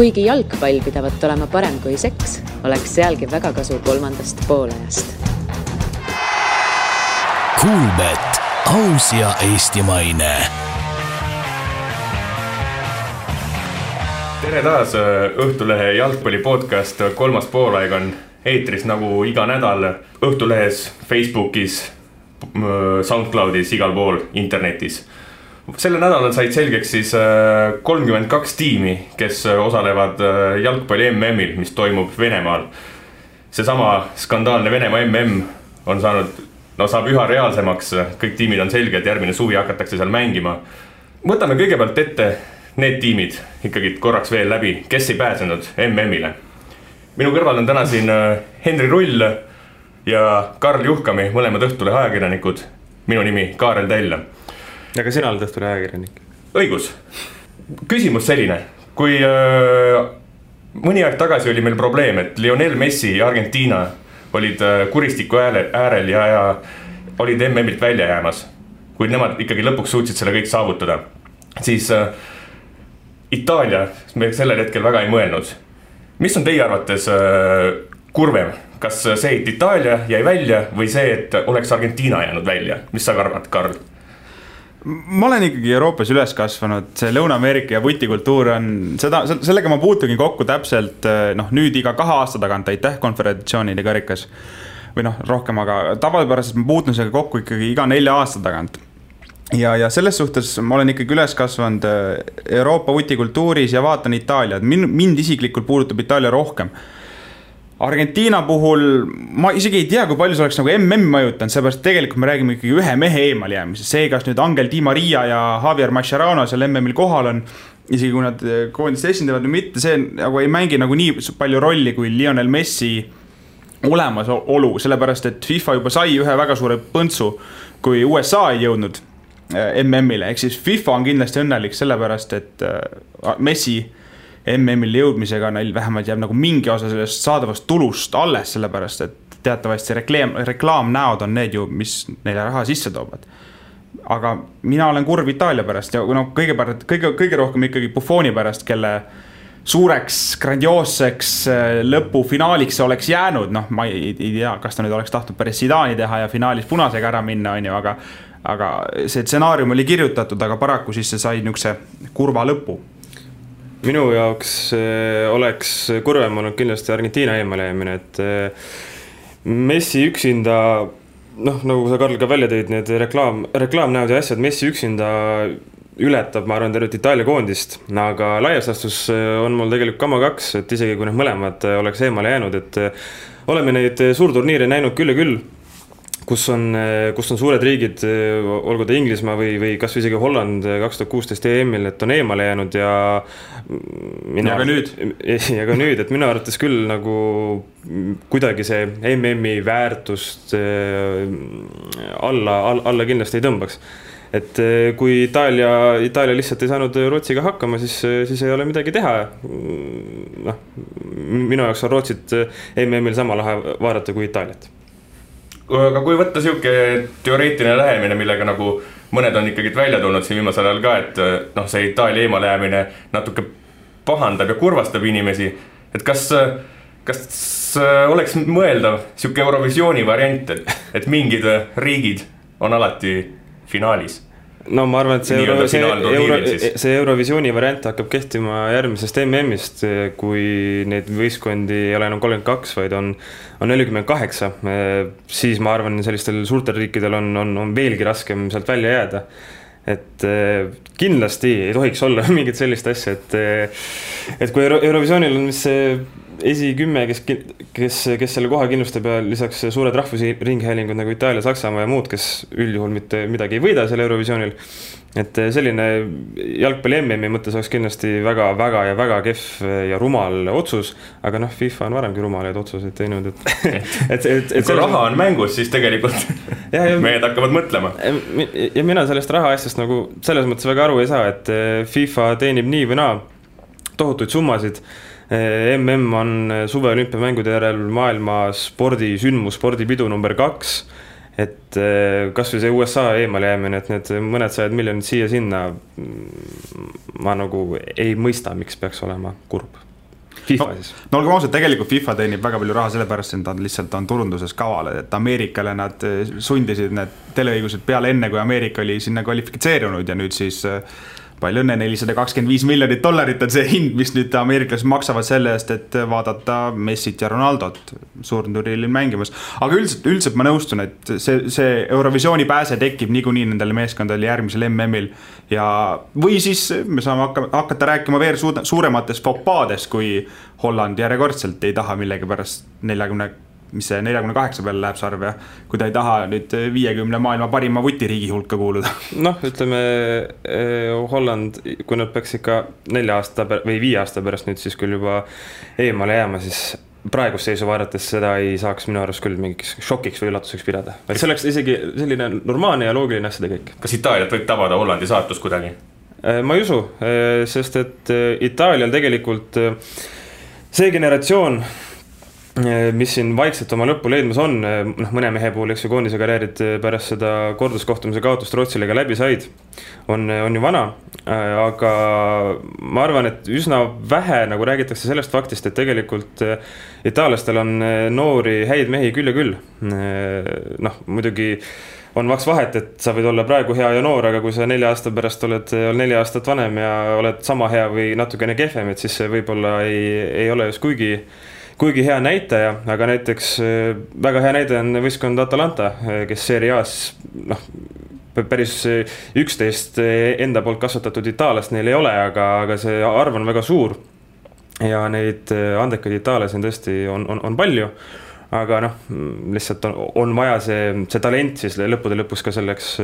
kuigi jalgpall pidavat olema parem kui seks, oleks sealgi väga kasu kolmandast poolajast. Kuulbett, aus ja eestimaine. tere taas, Õhtulehe jalgpalli podcast kolmas poolaeg on eetris nagu iga nädal Õhtulehes, Facebookis, SoundCloudis, igal pool internetis sellel nädalal said selgeks siis äh, kolmkümmend kaks tiimi, kes äh, osalevad äh, jalgpalli MM-il, mis toimub Venemaal. seesama skandaalne Venemaa MM on saanud, no saab üha reaalsemaks, kõik tiimid on selged, järgmine suvi hakatakse seal mängima. võtame kõigepealt ette need tiimid ikkagi korraks veel läbi, kes ei pääsenud MM-ile. minu kõrval on täna siin Henri Rull ja Karl Juhkami, mõlemad Õhtulehe ajakirjanikud. minu nimi Kaarel Tell aga sina oled õhtune ajakirjanik. õigus, küsimus selline, kui äh, mõni aeg tagasi oli meil probleem, et Lionel Messi ja Argentiina olid äh, kuristiku ääle, äärel ja, ja olid MM-ilt välja jäämas. kuid nemad ikkagi lõpuks suutsid selle kõik saavutada, siis äh, Itaalia me sellel hetkel väga ei mõelnud. mis on teie arvates äh, kurvem, kas see, et Itaalia jäi välja või see, et oleks Argentiina jäänud välja, mis sa arvad, Karl? Ma olen ikkagi Euroopas üles kasvanud, see Lõuna-Ameerika ja vutikultuur on seda, sellega ma puutungi kokku täpselt noh, nüüd iga kahe aasta tagant, aitäh konföderatsioonide karikas. või noh, rohkem, aga tavapäraselt ma puutun sellega kokku ikkagi iga nelja aasta tagant. ja, ja selles suhtes ma olen ikkagi üles kasvanud Euroopa vutikultuuris ja vaatan Itaaliat, mind, mind isiklikult puudutab Itaalia rohkem Argentiina puhul ma isegi ei tea, kui palju see oleks nagu MM mõjutanud, seepärast tegelikult me räägime ikkagi ühe mehe eemaljäämisest. see, kas nüüd Angel Di Maria ja Javier Mascherano seal MM-il kohal on, isegi kui nad eh, koondist esindavad või mitte, see nagu ei mängi nagu nii palju rolli kui Lionel Messi olemasolu, sellepärast et FIFA juba sai ühe väga suure põntsu, kui USA ei jõudnud eh, MM-ile, ehk siis FIFA on kindlasti õnnelik sellepärast, et eh, Messi MM-il jõudmisega neil vähemalt jääb nagu mingi osa sellest saadavast tulust alles, sellepärast et teatavasti reklaam, reklaamnäod on need ju, mis neile raha sisse toovad. aga mina olen kurb Itaalia pärast ja no kõigepealt kõige, kõige rohkem ikkagi Buffoni pärast, kelle suureks grandioosseks äh, lõpufinaaliks oleks jäänud, noh, ma ei, ei tea, kas ta nüüd oleks tahtnud päris Zidani teha ja finaalis punasega ära minna, on ju, aga aga see stsenaarium oli kirjutatud, aga paraku siis see sai niisuguse kurva lõpu minu jaoks äh, oleks kurvem olnud kindlasti Argentiina eemalejäämine, et äh, Messi üksinda noh, nagu sa, Karl, ka välja tõid, need reklaam, reklaamnäod ja asjad, Messi üksinda ületab, ma arvan, tervet Itaalia koondist, aga laias laastus äh, on mul tegelikult kama kaks, et isegi kui need mõlemad oleks eemale jäänud, et oleme neid suurturniire näinud küll ja küll kus on, kus on suured riigid, olgu ta Inglismaa või, või kasvõi isegi Holland kaks tuhat kuusteist EM-il, et on eemale jäänud ja. ja ka nüüd. ja ka nüüd, et minu arvates küll nagu kuidagi see MM-i väärtust äh, alla, alla kindlasti ei tõmbaks et äh, kui Itaalia, Itaalia lihtsalt ei saanud Rootsiga hakkama, siis, siis ei ole midagi teha. noh, minu jaoks on Rootsit MM-il sama lahe vaadata kui Itaaliat aga kui võtta sihuke teoreetiline lähenemine, millega nagu mõned on ikkagi välja tulnud siin viimasel ajal ka, et noh, see Itaalia eemalejäämine natuke pahandab ja kurvastab inimesi. et kas, kas oleks mõeldav sihuke Eurovisiooni variant, et, et mingid riigid on alati finaalis no ma arvan, et see, euro, see, euro, see Eurovisiooni variant hakkab kehtima järgmisest MM-ist, kui neid võistkondi ei ole enam kolmkümmend kaks, vaid on, on nelikümmend kaheksa. siis ma arvan, sellistel suurtel riikidel on, on, on veelgi raskem sealt välja jääda et kindlasti ei tohiks olla mingit sellist asja, et, et kui Euro Eurovisioonil on vist see esikümme, kes, kes, kes selle koha kindlustab ja lisaks suured rahvusringhäälingud nagu Itaalia, Saksamaa ja muud, kes üldjuhul mitte midagi ei võida seal Eurovisioonil. et selline jalgpalli MM-i mõttes oleks kindlasti väga-väga ja väga kehv ja rumal otsus. aga noh, FIFA on varemgi rumalaid otsuseid teinud, et et, et, et kui raha on mängus, siis tegelikult ja, ja, mehed hakkavad mõtlema. ja mina sellest raha asjast nagu selles mõttes väga aru ei saa, et FIFA teenib nii või naa tohutuid summasid mm on suveolümpiamängude järel maailma spordisündmus, spordipidu number kaks. et eh, kasvõi see USA eemalejäämine, et need mõned sajad miljonid siia-sinna. ma nagu ei mõista, miks peaks olema kurb FIFA no, siis. no olgem ausad, tegelikult FIFA teenib väga palju raha sellepärast, et nad lihtsalt on turunduses kaval, et Ameerikale nad eh, sundisid need teleõigused peale enne, kui Ameerika oli sinna kvalifitseerunud ja nüüd siis äh, palju õnne, nelisada kakskümmend viis miljonit dollarit on see hind, mis nüüd ameeriklased maksavad selle eest, et vaadata Messit ja Ronaldot suurturniiril mängimas. aga üldiselt, üldiselt ma nõustun, et see, see Eurovisiooni pääse tekib niikuinii nendele meeskondadele järgmisel MM-il. ja, või siis me saame hakka, hakata rääkima veel suurematest fopaadest, kui Holland järjekordselt ei taha millegipärast neljakümne mis see neljakümne kaheksa peale läheb see arv ja kui ta ei taha nüüd viiekümne maailma parima vutiriigi hulka kuuluda. noh, ütleme eh, Holland, kui nad peaks ikka nelja aasta või viie aasta pärast nüüd siis küll juba eemale jääma, siis praegust seisu vaadates seda ei saaks minu arust küll mingiks šokiks või üllatuseks pidada. et see oleks isegi selline normaalne ja loogiline asjade käik. kas Itaaliat võib tabada Hollandi saatus kuidagi? Eh, ma ei usu, eh, sest et Itaalial tegelikult see generatsioon Eh, mis siin vaikselt oma lõppu leidmas on, eh, noh, mõne mehe puhul, eks ju, koondise karjäärid eh, pärast seda korduskohtumise kaotust Rootsile ka läbi said, on, on ju vana. aga ma arvan, et üsna vähe nagu räägitakse sellest faktist, et tegelikult itaallastel on noori häid mehi küll ja küll. noh, muidugi on vaks vahet, et sa võid olla praegu hea ja noor, aga kui sa nelja aasta pärast oled neli aastat vanem ja oled sama hea või natukene kehvem, et siis see võib-olla ei, ei ole just kuigi kuigi hea näitaja, aga näiteks äh, väga hea näide on võistkond Atalanta, äh, kes Serie A-s noh, päris äh, üksteist enda poolt kasvatatud itaallast neil ei ole, aga, aga see arv on väga suur. ja neid andekaid itaallasi on tõesti, on, on, on palju aga noh, lihtsalt on, on vaja see, see talent siis lõppude lõpus ka selleks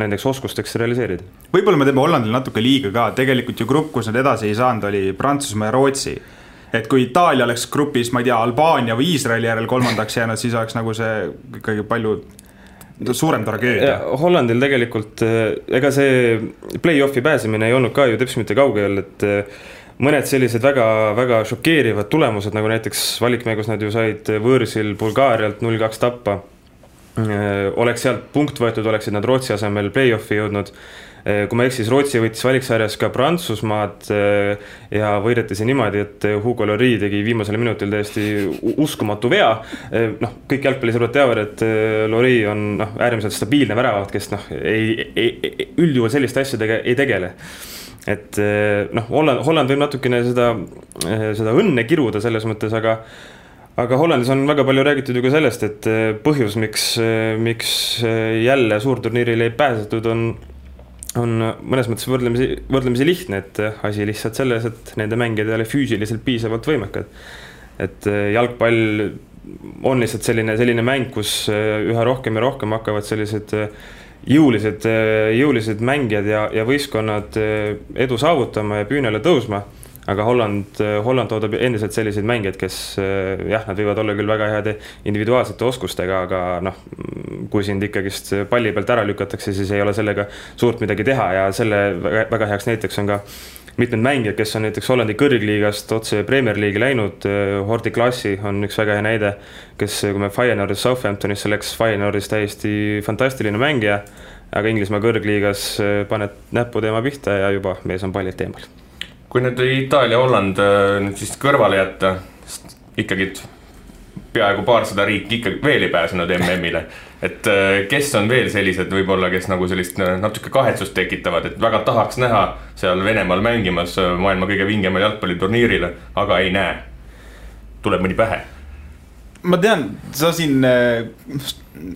nendeks oskusteks realiseerida. võib-olla me teeme Hollandile natuke liiga ka, tegelikult ju grupp, kus nad edasi ei saanud, oli Prantsusmaa ja Rootsi et kui Itaalia oleks grupis, ma ei tea, Albaania või Iisraeli järel kolmandaks jäänud, siis oleks nagu see ikkagi palju suurem tragöödia. Hollandil tegelikult, eh, ega see play-off'i pääsemine ei olnud ka ju teps mitte kaugel, et eh, mõned sellised väga-väga šokeerivad tulemused, nagu näiteks valikmängus nad ju said võõrsil Bulgaarialt null kaks tappa. Eh, oleks sealt punkt võetud, oleksid nad Rootsi asemel play-off'i jõudnud kui ma ei eksi, siis Rootsi võttis valiksarjas ka Prantsusmaad eh, ja võideti see niimoodi, et Hugo Llori tegi viimasel minutil täiesti uskumatu vea. Noh, kõik jalgpallisõbrad teavad, et Llori on noh, äärmiselt stabiilne väravaht, kes noh, ei, ei, üldjuhul selliste asjadega ei tegele et noh, Holland, Holland võib natukene seda, seda õnne kiruda selles mõttes, aga aga Hollandis on väga palju räägitud ju ka sellest, et põhjus, miks, miks jälle suurturniirile ei pääsetud, on on mõnes mõttes võrdlemisi, võrdlemisi lihtne, et asi lihtsalt selles, et nende mängijad ei ole füüsiliselt piisavalt võimekad. et äh, jalgpall on lihtsalt selline, selline mäng, kus äh, üha rohkem ja rohkem hakkavad sellised äh, jõulised, jõulised mängijad ja, ja võistkonnad edu saavutama ja püünele tõusma aga Holland, Holland toodab endiselt selliseid mängijaid, kes jah, nad võivad olla küll väga heade individuaalsete oskustega, aga noh, kui sind ikkagist palli pealt ära lükatakse, siis ei ole sellega suurt midagi teha ja selle väga, väga heaks näiteks on ka mitmed mängijad, kes on näiteks Hollandi kõrgliigast otse Premier League'i läinud, Hordi Klassi on üks väga hea näide, kes, kui me Feyenoordist Southamptonisse läks, Feyenoordis täiesti fantastiline mängija, aga Inglismaa kõrgliigas paned näppu teema pihta ja juba mees on pallilt eemal kui nüüd Itaalia-Holland äh, nüüd siis kõrvale jätta, sest ikkagi peaaegu paarsada riiki ikkagi veel ei pääsenud MM-ile. et äh, kes on veel sellised võib-olla, kes nagu sellist äh, natuke kahetsust tekitavad, et väga tahaks näha seal Venemaal mängimas maailma kõige vingemal jalgpalliturniiril, aga ei näe. tuleb mõni pähe ma tean, sa siin äh,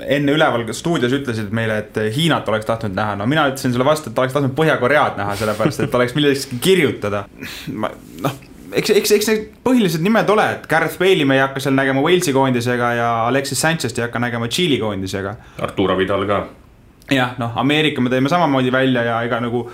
enne üleval stuudios ütlesid meile, et Hiinat oleks tahtnud näha, no mina ütlesin sulle vastu, et oleks tahtnud Põhja-Koread näha, sellepärast et oleks millestki kirjutada. noh, eks, eks, eks need põhilised nimed ole, et Gareth Bale'i me ei hakka seal nägema Walesi koondisega ja Alexis Sanchez't ei hakka nägema Tšiili koondisega. Arturo Vidal ka. jah, noh, Ameerika me tõime samamoodi välja ja ega nagu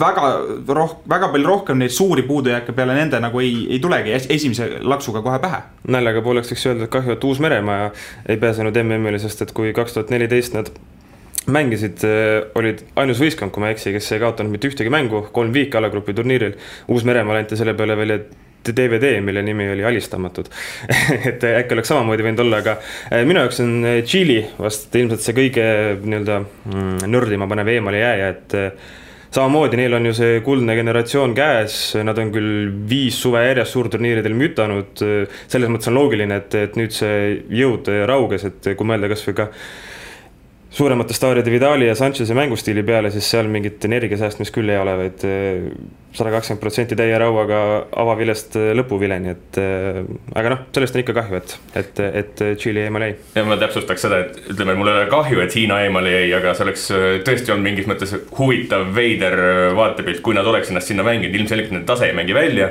väga roh-, väga palju rohkem neid suuri puudujääke peale nende nagu ei, ei tulegi esimese laksuga kohe pähe. naljaga pooleks võiks öelda, et kahju, et Uus-Meremaa ei pääsenud MM-ile, sest et kui kaks tuhat neliteist nad mängisid, äh, olid ainus võistkond, kui ma ei eksi, kes ei kaotanud mitte ühtegi mängu, kolm viiki alagrupi turniiril. Uus-Meremaal anti selle peale välja DVD, mille nimi oli Alistamatud et äkki oleks samamoodi võinud olla, aga äh, minu jaoks on äh, Tšiili vast ilmselt see kõige nii-öelda mm, nördima panev eemale jääja, et samamoodi neil on ju see kuldne generatsioon käes, nad on küll viis suve järjest suurturniiridel mütanud, selles mõttes on loogiline, et, et nüüd see jõud rauges, et kui mõelda kasvõi ka suuremate staaride Vidali ja Sanchez'i mängustiili peale, siis seal mingit energia säästmist küll ei ole, vaid eh, sada kakskümmend protsenti täie rauaga avavilest eh, lõpuvileni, et eh, aga noh, sellest on ikka kahju, et, et, et Tšiili eemale jäi. ja ma täpsustaks seda, et ütleme, mul ei ole kahju, et Hiina eemale jäi, aga see oleks tõesti olnud mingis mõttes huvitav, veider vaatepilt, kui nad oleks ennast sinna mänginud, ilmselgelt nende tase ei mängi välja.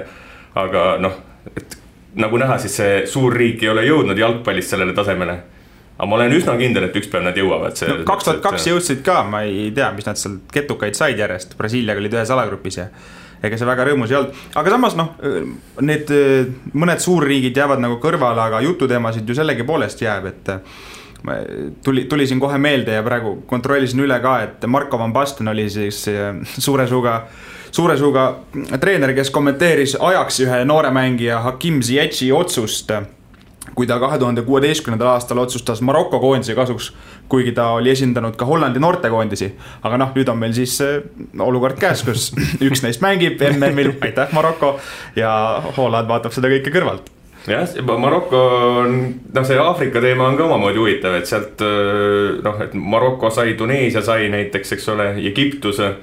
aga noh, et nagu näha, siis see suur riik ei ole jõudnud jalgpallis sellele tasemele aga ma olen üsna kindel, et üks päev nad jõuavad. kaks tuhat kaks jõudsid ka, ma ei tea, mis nad sealt ketukaid said järjest, Brasiiliaga olid ühes alagrupis ja ega see väga rõõmus ei olnud, aga samas noh, need mõned suurriigid jäävad nagu kõrvale, aga jututeemasid ju sellegipoolest jääb, et tuli, tuli siin kohe meelde ja praegu kontrollisin üle ka, et Marko Van Basten oli siis suure suuga suure suuga treener, kes kommenteeris ajaks ühe noore mängija Hakim Ziyech'i otsust kui ta kahe tuhande kuueteistkümnendal aastal otsustas Maroko koondise kasuks, kuigi ta oli esindanud ka Hollandi noortekoondisi. aga noh, nüüd on meil siis olukord käes, kus üks neist mängib MM-il, aitäh Maroko ja Holland vaatab seda kõike kõrvalt jah, Maroko on, noh, see Aafrika teema on ka omamoodi huvitav, et sealt noh, et Maroko sai, Tuneesia sai näiteks, eks ole, Egiptuse.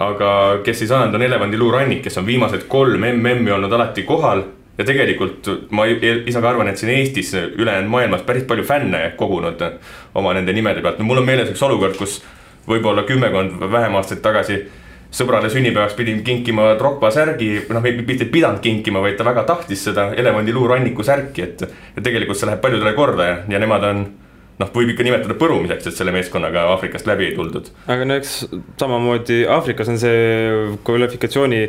aga kes ei saanud, on elevandiluurannik, kes on viimased kolm MM-i olnud alati kohal ja tegelikult ma ise ka arvan, et siin Eestis ülejäänud maailmas päris palju fänne kogunud oma nende nimede pealt, no mul on meeles üks olukord, kus võib-olla kümmekond vähem aastaid tagasi sõbrale sünnipäevaks pidin kinkima Drogba särgi, noh, mitte ei pidanud kinkima, vaid ta väga tahtis seda elevandiluuranniku särki, et. ja tegelikult see läheb paljudele korda ja, ja nemad on noh, võib ikka nimetada põrumiseks, et selle meeskonnaga Aafrikast läbi ei tuldud. aga no eks samamoodi Aafrikas on see kvalifikatsiooni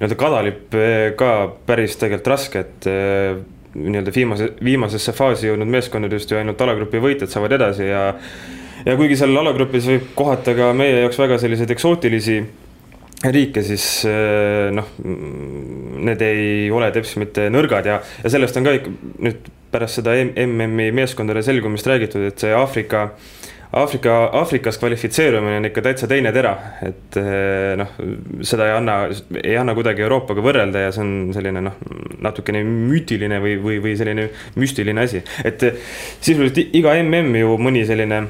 nii-öelda kadalipp eh, ka päris tegelikult raske, et eh, nii-öelda viimase, viimasesse faasi jõudnud meeskonnad just ju ainult alagrupi võitjad saavad edasi ja ja kuigi seal alagrupis võib kohata ka meie jaoks väga selliseid eksootilisi riike, siis eh, noh, need ei ole teps mitte nõrgad ja, ja sellest on ka ikka nüüd pärast seda MM-i meeskondade selgumist räägitud, et see Aafrika, Aafrika, Aafrikas kvalifitseerumine on ikka täitsa teine tera, et eh, noh, seda ei anna, ei anna kuidagi Euroopaga võrrelda ja see on selline noh, natukene müütiline või, või, või selline müstiline asi, et sisuliselt iga MM ju mõni selline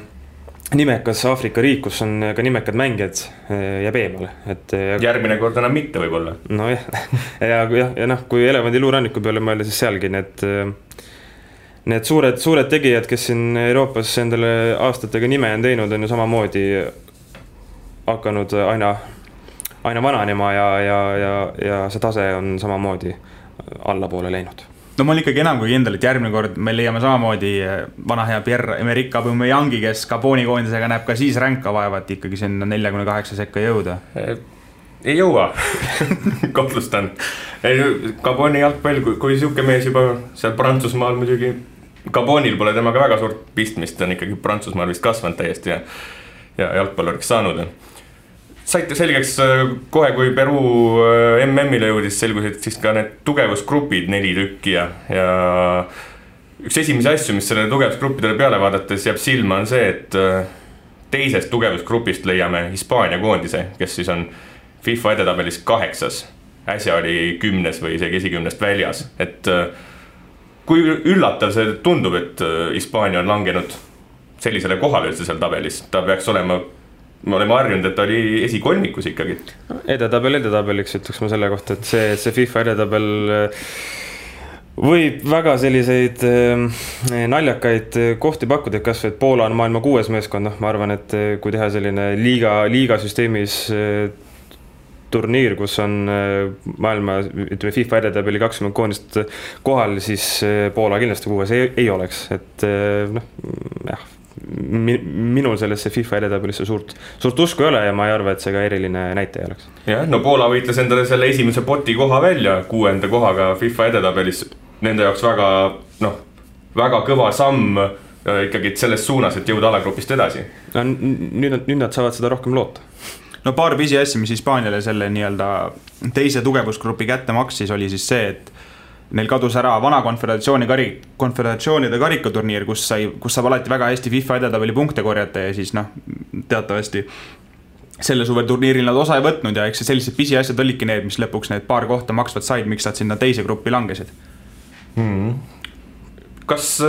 nimekas Aafrika riik, kus on ka nimekad mängijad, eh, jääb eemale, et. järgmine kord enam mitte võib-olla. nojah, ja, ja, ja noh, kui elevandiluuranniku peale mõelda, siis sealgi need need suured, suured tegijad, kes siin Euroopas endale aastatega nime on teinud, on ju samamoodi hakanud aina, aina vananema ja, ja, ja, ja see tase on samamoodi allapoole läinud. No ma olen ikkagi enam kui kindel, et järgmine kord me leiame samamoodi vana hea Pierre-Emerick Aubameyangi, kes Gaboni koondisega näeb ka siis ränka vaevat ikkagi sinna neljakümne kaheksa sekka jõuda. Ei jõua. Kahtlustan. Gaboni jalgpall, kui, kui sihuke mees juba seal Prantsusmaal muidugi Gabonil pole temaga väga suurt pistmist, ta on ikkagi Prantsusmaal vist kasvanud täiesti ja, ja jalgpalluriks saanud. saite selgeks äh, kohe, kui Peruu äh, MM-ile jõudis, selgusid siis ka need tugevusgrupid neli tükki ja, ja üks esimesi asju, mis sellele tugevusgruppidele peale vaadates jääb silma, on see, et äh, teisest tugevusgrupist leiame Hispaania koondise, kes siis on FIFA edetabelis kaheksas. äsja oli kümnes või isegi esikümnest väljas, et äh, kui üllatav see tundub, et äh, Hispaania on langenud sellisele kohale üldse seal tabelis, ta peaks olema me oleme harjunud, et ta oli esikolmikus ikkagi. edetabel edetabeliks ütleks ma selle kohta, et see, see FIFA edetabel äh, võib väga selliseid äh, naljakaid kohti pakkuda, et kasvõi, et Poola on maailma kuues meeskond, noh, ma arvan, et kui teha selline liiga, liigasüsteemis turniir, kus on äh, maailma, ütleme FIFA edetabeli kakskümmend koondist kohal, siis äh, Poola kindlasti kuues ei, ei oleks, et äh, noh, jah minul sellesse FIFA edetabelisse suurt, suurt usku ei ole ja ma ei arva, et see ka eriline näitaja oleks. jah, no Poola võitles endale selle esimese poti koha välja, kuuenda kohaga FIFA edetabelis. Nende jaoks väga noh, väga kõva samm ikkagi selles suunas, et jõuda alagrupist edasi. no nüüd, nüüd nad saavad seda rohkem loota no paar pisiasja, mis Hispaaniale selle nii-öelda teise tugevusgrupi kätte maksis, oli siis see, et neil kadus ära vana konföderatsiooni kari-, konföderatsioonide karikaturniir, kus sai, kus saab alati väga hästi FIFA edetabeli punkte korjata ja siis noh, teatavasti selle suve turniiril nad osa ei võtnud ja eks sellised pisiasjad olidki need, mis lõpuks need paar kohta maksvad said, miks nad sinna teise gruppi langesid. Hmm.. kas,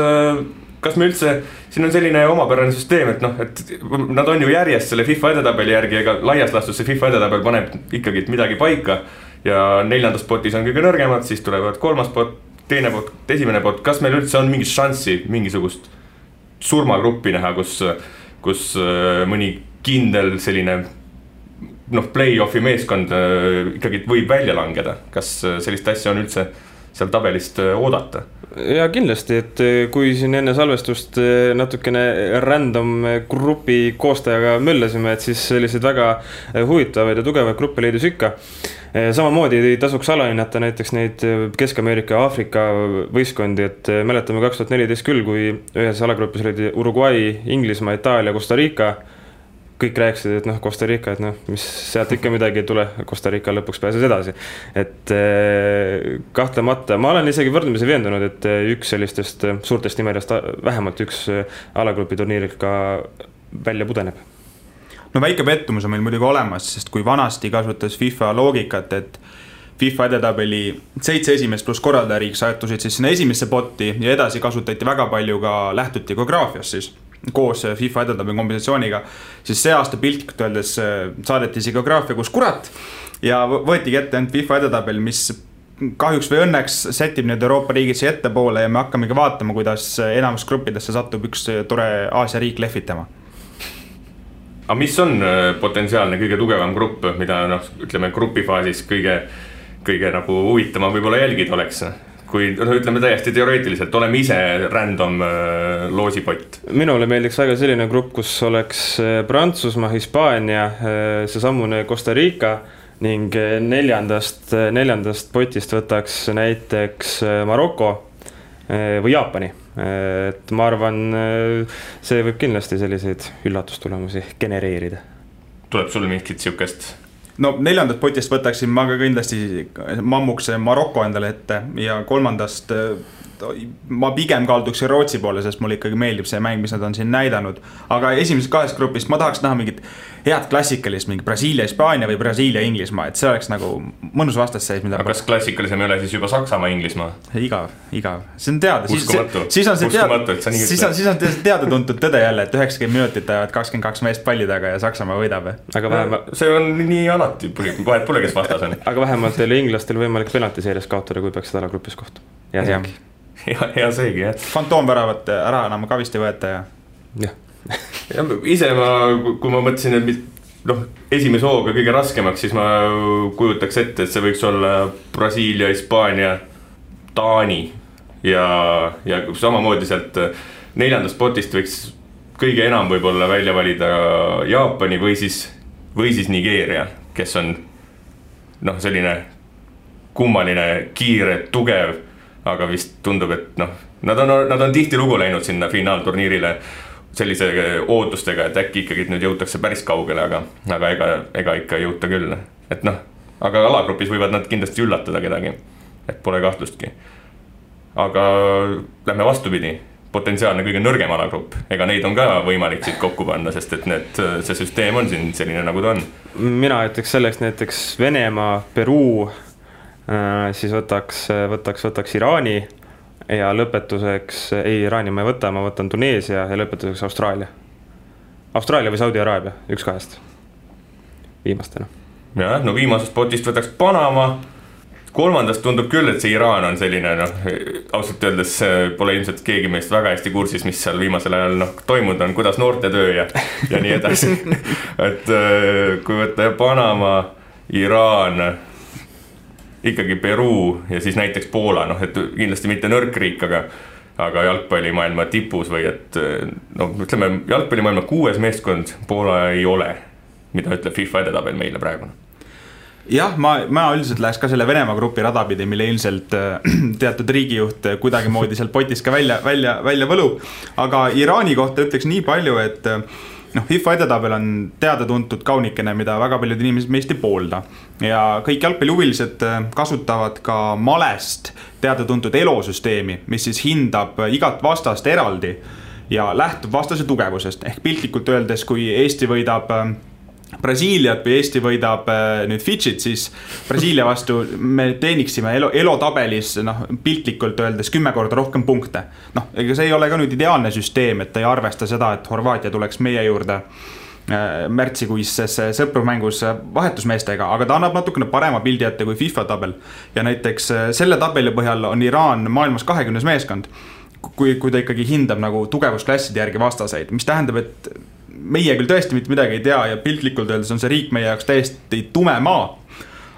kas me üldse, siin on selline omapärane süsteem, et noh, et nad on ju järjest selle FIFA edetabeli järgi, ega laias laastus see FIFA edetabel paneb ikkagi midagi paika. ja neljandas potis on kõige nõrgemad, siis tulevad kolmas pot, teine pot, esimene pot, kas meil üldse on mingit šanssi mingisugust surmagruppi näha, kus, kus mõni kindel selline noh, play-off'i meeskond äh, ikkagi võib välja langeda, kas äh, sellist asja on üldse seal tabelist oodata? ja kindlasti, et kui siin enne salvestust natukene random grupi koostajaga möllasime, et siis selliseid väga huvitavaid ja tugevaid gruppe leidus ikka. samamoodi ei tasuks alahinnata näiteks neid Kesk-Ameerika Aafrika võistkondi, et mäletame kaks tuhat neliteist küll, kui ühes alagrupis olid Uruguay, Inglismaa, Itaalia, Costa Rica kõik rääkisid, et noh, Costa Rica, et noh, mis sealt ikka midagi ei tule, Costa Rica lõpuks pääses edasi. et eh, kahtlemata, ma olen isegi võrdlemisi veendunud, et eh, üks sellistest eh, suurtest nimedest, vähemalt üks alagrupi turniirilt ka välja pudeneb. no väike pettumus on meil muidugi olemas, sest kui vanasti kasutas FIFA loogikat, et FIFA edetabeli seitse esimest pluss korraldajariik sattusid siis sinna esimesse potti ja edasi kasutati väga palju ka, lähtuti geograafiast siis koos FIFA edetabeli kombinatsiooniga. siis see aasta piltlikult öeldes äh, saadeti see geograafia kus kurat ja võetigi ette ainult FIFA edetabel, mis kahjuks või õnneks sätib nüüd Euroopa riigid siia ettepoole ja me hakkamegi vaatama, kuidas enamus gruppidesse satub üks tore Aasia riik lehvitama. aga mis on äh, potentsiaalne kõige tugevam grupp, mida noh, ütleme grupifaasis kõige, kõige nagu huvitavam võib-olla jälgida oleks? Kui noh, ütleme täiesti teoreetiliselt, oleme ise random äh, loosipott. minule meeldiks väga selline grupp, kus oleks äh, Prantsusmaa, Hispaania, äh, seesamune Costa Rica ning neljandast, neljandast potist võtaks näiteks Maroko või Jaapani. et ma arvan, see võib kindlasti selliseid üllatustulemusi genereerida. tuleb sul mingit sihukest no neljandast potist võtaksin ma ka kindlasti mammukese Maroko endale ette ja kolmandast ma pigem kalduks Rootsi poole, sest mulle ikkagi meeldib see mäng, mis nad on siin näidanud. aga esimesest kahest grupist ma tahaks näha mingit head klassikalist, mingi Brasiilia, Hispaania või Brasiilia, Inglismaa, et see oleks nagu mõnus vastasseis, mida. aga kas klassikalisem ei ole siis juba Saksamaa, Inglismaa? igav, igav, see on teada. uskumatu, uskumatu, et sa nii ütled. siis on, siis on teada-tuntud tõde jälle, et üheksakümmend minutit ajavad kakskümmend kaks meest palli taga ja Saksamaa võidab. aga vähemalt. see on nii alati, vahet pole, kes vastas on. aga vähemalt ei ole inglastel võimalik penaltiseerias kaotada, kui peaks seda alagrupis kohtuma. hea seegi. hea, hea seegi jah. fantoomväravat ära enam kavist ei võeta ja. jah ja ise ma, kui ma mõtlesin, et noh, esimese hooga kõige raskemaks, siis ma kujutaks ette, et see võiks olla Brasiilia, Hispaania, Taani ja, ja samamoodi sealt neljandast potist võiks kõige enam võib-olla välja valida Jaapani või siis, või siis Nigeeria, kes on noh, selline kummaline, kiire, tugev, aga vist tundub, et noh, nad on, nad on tihtilugu läinud sinna finaalturniirile sellise ootustega, et äkki ikkagi nüüd jõutakse päris kaugele, aga, aga ega, ega ikka ei jõuta küll. et noh, aga alagrupis võivad nad kindlasti üllatada kedagi, et pole kahtlustki. aga lähme vastupidi, potentsiaalne kõige nõrgem alagrupp, ega neid on ka võimalik siit kokku panna, sest et need, see süsteem on siin selline, nagu ta on. mina ütleks selleks näiteks Venemaa, Peruu, siis võtaks, võtaks, võtaks Iraani ja lõpetuseks, ei, Iraani ma ei võta, ma võtan Tuneesia ja lõpetuseks Austraalia. Austraalia või Saudi Araabia, üks kahest, viimastena. jah, no viimasest potist võtaks Panama. kolmandast tundub küll, et see Iraan on selline noh, ausalt öeldes pole ilmselt keegi meist väga hästi kursis, mis seal viimasel ajal noh toimunud on, kuidas noortetöö ja, ja nii edasi et kui võtta Panama, Iraan ikkagi Peruu ja siis näiteks Poola, noh, et kindlasti mitte nõrk riik, aga aga jalgpallimaailma tipus või et no ütleme, jalgpallimaailma kuues meeskond Poola ei ole, mida ütleb FIFA edetabel meile praegu jah, ma, ma üldiselt läheks ka selle Venemaa grupi rada pidi, mille ilmselt äh, teatud riigijuht kuidagimoodi sealt potist ka välja, välja, välja võlub. aga Iraani kohta ütleks nii palju, et äh, noh, FIFA edetabel on teada-tuntud kaunikene, mida väga paljud inimesed meist ei poolda. ja kõik jalgpallihuvilised äh, kasutavad ka malest teada-tuntud elosüsteemi, mis siis hindab igat vastast eraldi ja lähtub vastase tugevusest, ehk piltlikult öeldes, kui Eesti võidab äh, Brasiiliat või Eesti võidab äh, nüüd Fidžit, siis Brasiilia vastu me teeniksime elo, elotabelis noh, piltlikult öeldes kümme korda rohkem punkte. noh, ega see ei ole ka nüüd ideaalne süsteem, et ei arvesta seda, et Horvaatia tuleks meie juurde äh, märtsikuises sõprumängus vahetusmeestega, aga ta annab natukene parema pildi ette kui FIFA tabel. ja näiteks äh, selle tabeli põhjal on Iraan maailmas kahekümnes meeskond kui, kui ta ikkagi hindab nagu tugevusklasside järgi vastaseid, mis tähendab, et meie küll tõesti mitte midagi ei tea ja piltlikult öeldes on see riik meie jaoks täiesti tume maa.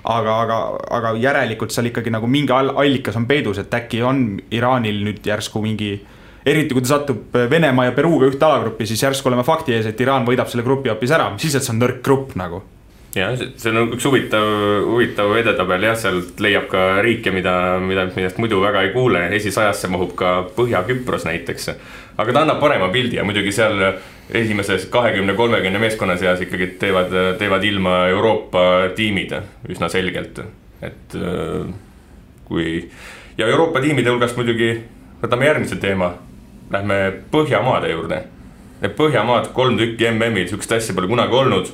aga, aga, aga järelikult seal ikkagi nagu mingi allikas on peidus, et äkki on Iraanil nüüd järsku mingi eriti kui ta satub Venemaa ja Peruga ühte alagruppi, siis järsku oleme fakti ees, et Iraan võidab selle grupi hoopis ära, mis siis, et see on nõrk grupp nagu jah, see on üks huvitav, huvitav edetabel jah, sealt leiab ka riike, mida, mida, millest muidu väga ei kuule, esisajasse mahub ka Põhja-Küpros näiteks. aga ta annab parema pildi ja muidugi seal esimeses kahekümne, kolmekümne meeskonna seas ikkagi teevad, teevad ilma Euroopa tiimid üsna selgelt, et äh, kui ja Euroopa tiimide hulgast muidugi võtame järgmise teema, lähme Põhjamaade juurde. Need Põhjamaad, kolm tükki MM-il, sihukest asja pole kunagi olnud.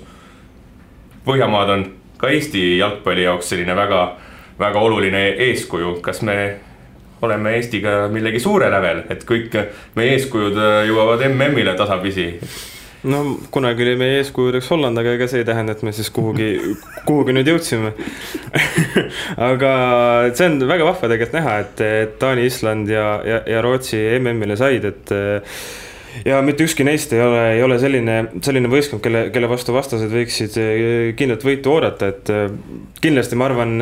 Põhjamaad on ka Eesti jalgpalli jaoks selline väga, väga oluline eeskuju, kas me oleme Eestiga millegi suure lävel, et kõik meie eeskujud äh, jõuavad MM-ile tasapisi? No kunagi oli meie eeskujudeks Holland, aga ega see ei tähenda, et me siis kuhugi, kuhugi nüüd jõudsime. Aga see on väga vahva tegelikult näha, et, Taani, Island ja, ja, ja Rootsi MM-ile said, et ja mitte ükski neist ei ole, ei ole selline, selline võistkond, kelle, kelle vastu vastased võiksid eh, kindlalt võitu oodata, et eh, kindlasti ma arvan,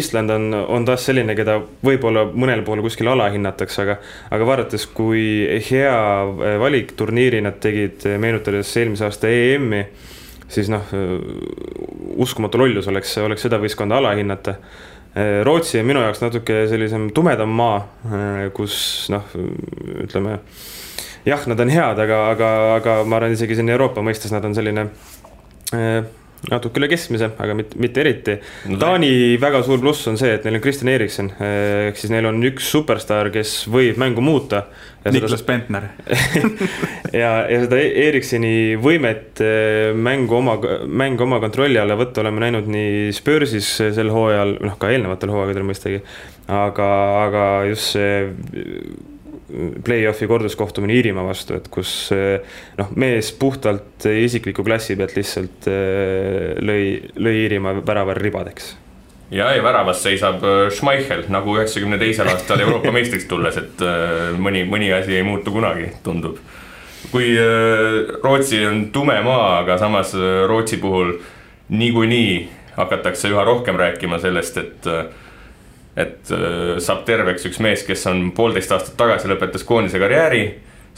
Island on, on taas selline, keda võib-olla mõnel pool kuskil alahinnatakse, aga, aga vaadates, kui hea eh, valik turniiri nad tegid, meenutades eelmise aasta EM-i, siis noh, uskumatu lollus oleks, oleks seda võistkonda alahinnata. Rootsi on minu jaoks natuke sellisem tumedam maa, kus noh, ütleme jah, nad on head, aga, aga, aga ma arvan, isegi siin Euroopa mõistes nad on selline äh, natuke üle keskmise, aga mitte, mitte eriti no,. Taani väga suur pluss on see, et neil on Kristjan Eriksen, ehk siis neil on üks superstaar, kes võib mängu muuta. Niklas seda... Bentner ja, ja seda Erikseni võimet äh, mängu oma, mängu oma kontrolli alla võtta oleme näinud nii Spursis sel hooajal, noh ka eelnevatel hooaegadel mõistagi. aga, aga just see play-off'i korduskohtumine Iirimaa vastu, et kus noh, mees puhtalt isikliku klassi pealt lihtsalt eh, lõi, lõi Iirimaa väraval ribadeks. ja, ja väravas seisab eh, Schmeichel nagu üheksakümne teisel aastal Euroopa meistriks tulles, et eh, mõni, mõni asi ei muutu kunagi, tundub. kui Rootsi on tume maa, aga samas Rootsi puhul niikuinii hakatakse üha rohkem rääkima sellest, et et äh, saab terveks üks mees, kes on poolteist aastat tagasi lõpetas koondise karjääri.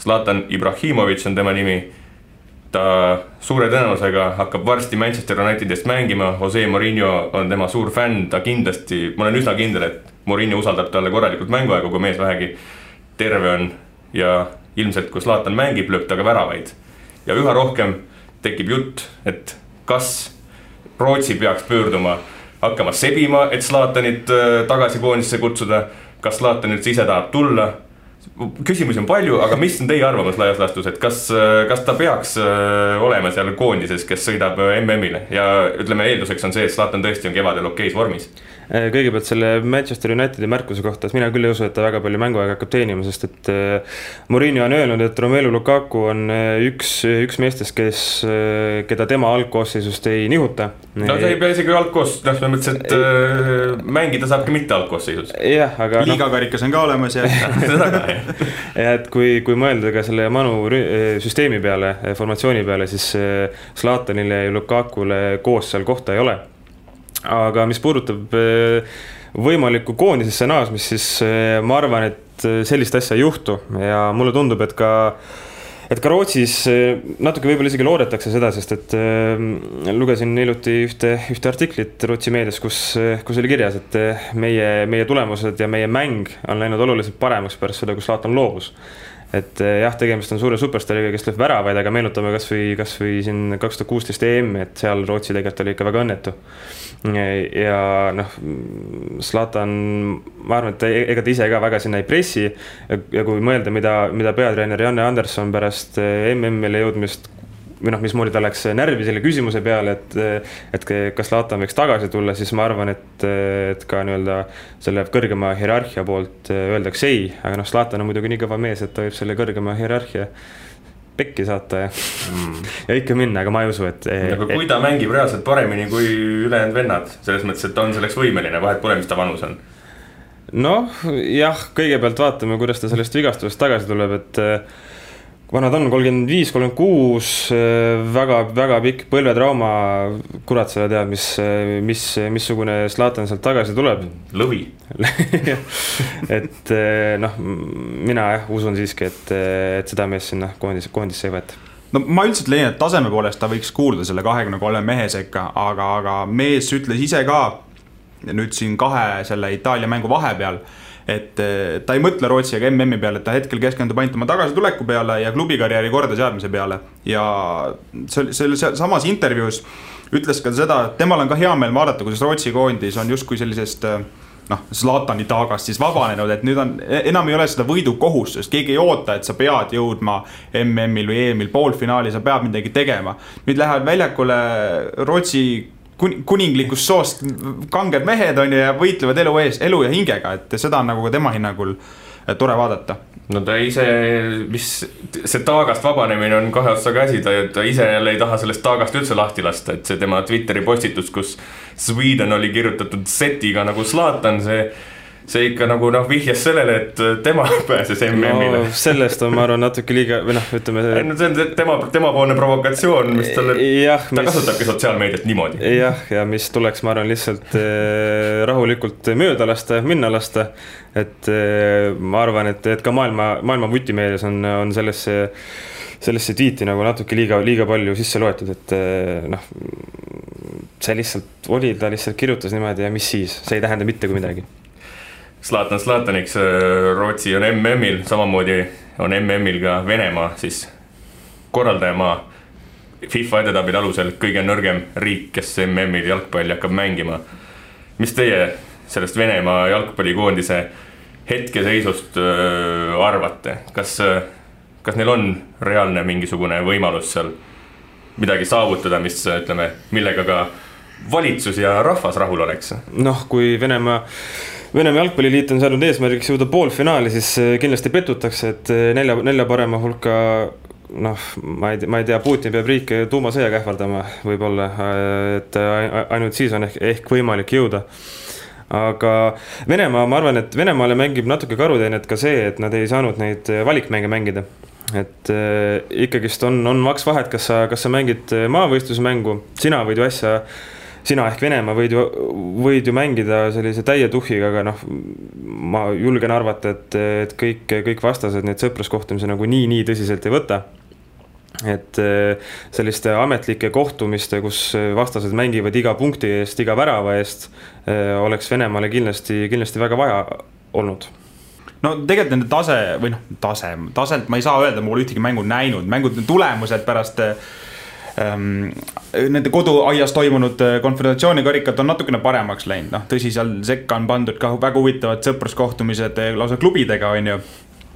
Zlatan Ibrahimovitš on tema nimi. ta suure tõenäosusega hakkab varsti Manchester Unitedist mängima, Jose Murillo on tema suur fänn, ta kindlasti, ma olen üsna kindel, et Murillo usaldab talle korralikult mänguaega, kui mees vähegi terve on. ja ilmselt, kui Zlatan mängib, lööb ta ka väravaid. ja üha rohkem tekib jutt, et kas Rootsi peaks pöörduma hakkama sebima, et Zlatanit äh, tagasi koondisse kutsuda. kas Zlatan üldse ise tahab tulla? küsimusi on palju, aga mis on teie arvamus laias laastus, et kas, äh, kas ta peaks äh, olema seal koondises, kes sõidab MM-ile ja ütleme, eelduseks on see, et Zlatan tõesti on kevadel okeis vormis kõigepealt selle Manchester Unitedi märkuse kohta, et mina küll ei usu, et ta väga palju mänguaega hakkab teenima, sest et äh, Murillo on öelnud, et Romelu Lukaku on äh, üks, üks meestest, kes, keda tema algkoosseisust ei nihuta. no ta ei pea isegi algkoos, noh, selles mõttes, et äh, mängida saab ka mitte algkoosseisus. jah, aga. Liigakarikas on ka olemas ja seda ka, jah. ja et kui, kui mõelda ka selle Manu süsteemi peale, formatsiooni peale, siis Zlatanile ja Lukakule koos seal kohta ei ole aga mis puudutab eh, võimalikku koondisesse naasmist, siis eh, ma arvan, et eh, sellist asja ei juhtu. Ja mulle tundub, et ka et ka Rootsis natuke võib-olla isegi loodetakse seda, sest et lugesin hiljuti ühte, ühte artiklit Rootsi meedias, kus, kus oli kirjas, et meie, meie tulemused ja meie mäng on läinud oluliselt paremaks pärast seda, kui Zlatan loobus et eh, jah, tegemist on suure superstaariga, kes lööb väravaid, aga meenutame kasvõi, kasvõi siin kaks tuhat kuusteist EM-i, et seal Rootsi tegelikult oli ikka väga õnnetu. ja noh, Zlatan, ma arvan, et ega ta ise ka väga sinna ei pressi. ja kui mõelda, mida, mida peatreener Janne Anderson pärast eh, MM-ile jõudmist või noh, mismoodi ta läks närvi selle küsimuse peale, et, et kas Zlatan võiks tagasi tulla, siis ma arvan, et, et ka nii-öelda selle kõrgema hierarhia poolt öeldakse ei, aga noh, Zlatan on muidugi nii kõva mees, et ta võib selle kõrgema hierarhia pekki saata ja mm. ja ikka minna, aga ma ei usu, et. aga kui ta mängib reaalselt paremini kui ülejäänud vennad, selles mõttes, et ta on selleks võimeline, vahet pole, mis ta vanus on noh, jah, kõigepealt vaatame, kuidas ta sellest vigastusest tagasi tuleb, et äh, vana ta on, kolmkümmend viis, kolmkümmend kuus, äh, väga, väga pikk põlvetrauma. kurat seda teab, mis, äh, mis, missugune Zlatan sealt tagasi tuleb. lõvi et noh, mina jah usun siiski, et, et seda meest sinna koondis, koondisse ei võeta no ma üldiselt leian, et taseme poolest ta võiks kuuluda selle kahekümne kolme mehe sekka, aga, aga mees ütles ise ka nüüd siin kahe selle Itaalia mängu vahepeal et ta ei mõtle Rootsi ega MM-i peale, et ta hetkel keskendub ainult oma tagasituleku peale ja klubikarjääri kordaseadmise peale. ja selles samas intervjuus ütles ka seda, et temal on ka hea meel vaadata, kuidas Rootsi koondis on justkui sellisest noh, Zlatani taagast siis vabanenud, et nüüd on, enam ei ole seda võidukohustust, keegi ei oota, et sa pead jõudma MM-il või EM-il poolfinaali, sa pead midagi tegema. nüüd lähevad väljakule Rootsi kuninglikust soost kanged mehed on ju ja võitlevad elu eest, elu ja hingega, et seda on nagu ka tema hinnangul eh, tore vaadata. no ta ise, mis see taagast vabanemine on kahe otsaga asi, ta, ta ise jälle ei taha sellest taagast üldse lahti lasta, et see tema Twitteri postitus, kus Sweden oli kirjutatud setiga nagu Zlatan, see see ikka nagu noh, vihjas sellele, et tema pääses MM-ile no,. sellest on, ma arvan, natuke liiga või noh, ütleme. ei no see on tema, temapoolne provokatsioon, mis talle, ta mis, kasutabki sotsiaalmeediat niimoodi. jah, ja mis tuleks, ma arvan, lihtsalt eh, rahulikult mööda lasta, minna lasta. et eh, ma arvan, et, et ka maailma, maailma vutimeedias on, on sellesse sellesse tweet'i nagu natuke liiga, liiga palju sisse loetud, et eh, noh, see lihtsalt oli, ta lihtsalt kirjutas niimoodi ja mis siis, see ei tähenda mitte kui midagi Zlatan Zlataniks, äh, Rootsi on MM-il, samamoodi on MM-il ka Venemaa siis korraldajamaa. FIFA edetabeli alusel kõige nõrgem riik, kes MM-il jalgpalli hakkab mängima. mis teie sellest Venemaa jalgpallikoondise hetkeseisust äh, arvate, kas, äh, kas neil on reaalne mingisugune võimalus seal midagi saavutada, mis ütleme, millega ka valitsus ja rahvas rahul oleks? noh, kui Venemaa Venemaa Jalgpalliliit on seadnud eesmärgiks jõuda poolfinaali, siis äh, kindlasti petutakse, et äh, nelja, nelja parema hulka noh, ma ei ma ei tea, Putin peab riike tuumasõjaga ähvardama võib-olla, äh, et ainult siis on ehk, ehk võimalik jõuda aga Venemaa, ma arvan, et Venemaale mängib natuke karuteenet ka see, et nad ei saanud neid valikmänge mängida. et äh, ikkagist on, on maks vahet, kas sa, kas sa mängid maavõistlusmängu, sina võid ju asja sina ehk Venemaa võid ju, võid ju mängida sellise täie tuhhiga, aga noh, ma julgen arvata, et, et kõik, kõik vastased neid sõpruskohtumisi nagu nii, nii tõsiselt ei võta. et selliste ametlike kohtumiste, kus vastased mängivad iga punkti eest, iga värava eest, oleks Venemaale kindlasti, kindlasti väga vaja olnud. No tegelikult nende tase või noh, tase, taselt ma ei saa öelda, ma pole ühtegi mängu näinud, mängude tulemused pärast ähm, nende koduaias toimunud äh, konföderatsioonikarikad on natukene paremaks läinud, noh tõsi, seal sekka on pandud ka väga huvitavad sõpruskohtumised äh, lausa klubidega, on ju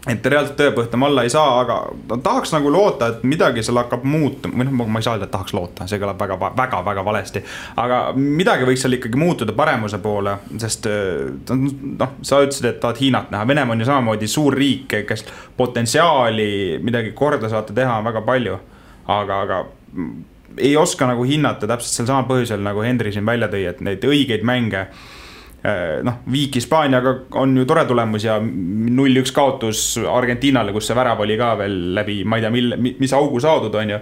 et reaalselt tõepõhja alla ei saa, aga tahaks nagu loota, et midagi seal hakkab muutuma, või noh, ma ei saa öelda, et tahaks loota, see kõlab väga, väga, väga valesti. aga midagi võiks seal ikkagi muutuda paremuse poole, sest äh, noh, sa ütlesid, et tahad Hiinat näha, Venemaa on ju samamoodi suur riik, kes potentsiaali midagi korda saata teha on väga palju. aga, aga ei oska nagu hinnata täpselt sel samal põhjusel, nagu Henri siin välja tõi, et neid õigeid mänge eh, noh, viik Hispaaniaga on ju tore tulemus ja null-üks kaotus Argentiinale, kus see värav oli ka veel läbi, ma ei tea, mille, mis augu saadud, on ju.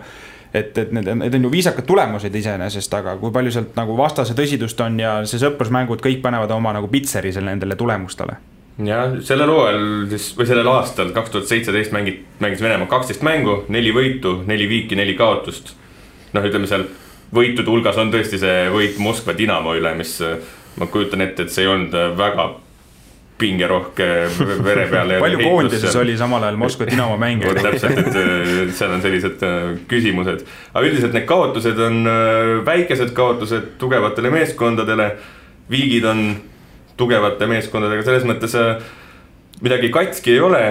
et, et need, need on ju viisakad tulemused iseenesest, aga kui palju sealt nagu vastase tõsidust on ja see sõprusmängud kõik panevad oma nagu pitseri selle nendele tulemustele jah, sellel hooajal siis või sellel aastal, kaks tuhat seitseteist mängid, mängis Venemaa kaksteist mängu, neli võitu, neli viiki, neli kaotust. noh, ütleme seal võitude hulgas on tõesti see võit Moskva Dinamo üle, mis ma kujutan ette, et see ei olnud väga pingerohke vere peale palju koondises oli samal ajal Moskva Dinamo mängijaid täpselt, et seal on sellised äh, küsimused. aga üldiselt need kaotused on äh, väikesed kaotused tugevatele meeskondadele. viigid on tugevate meeskondadega, selles mõttes äh, midagi katki ei ole.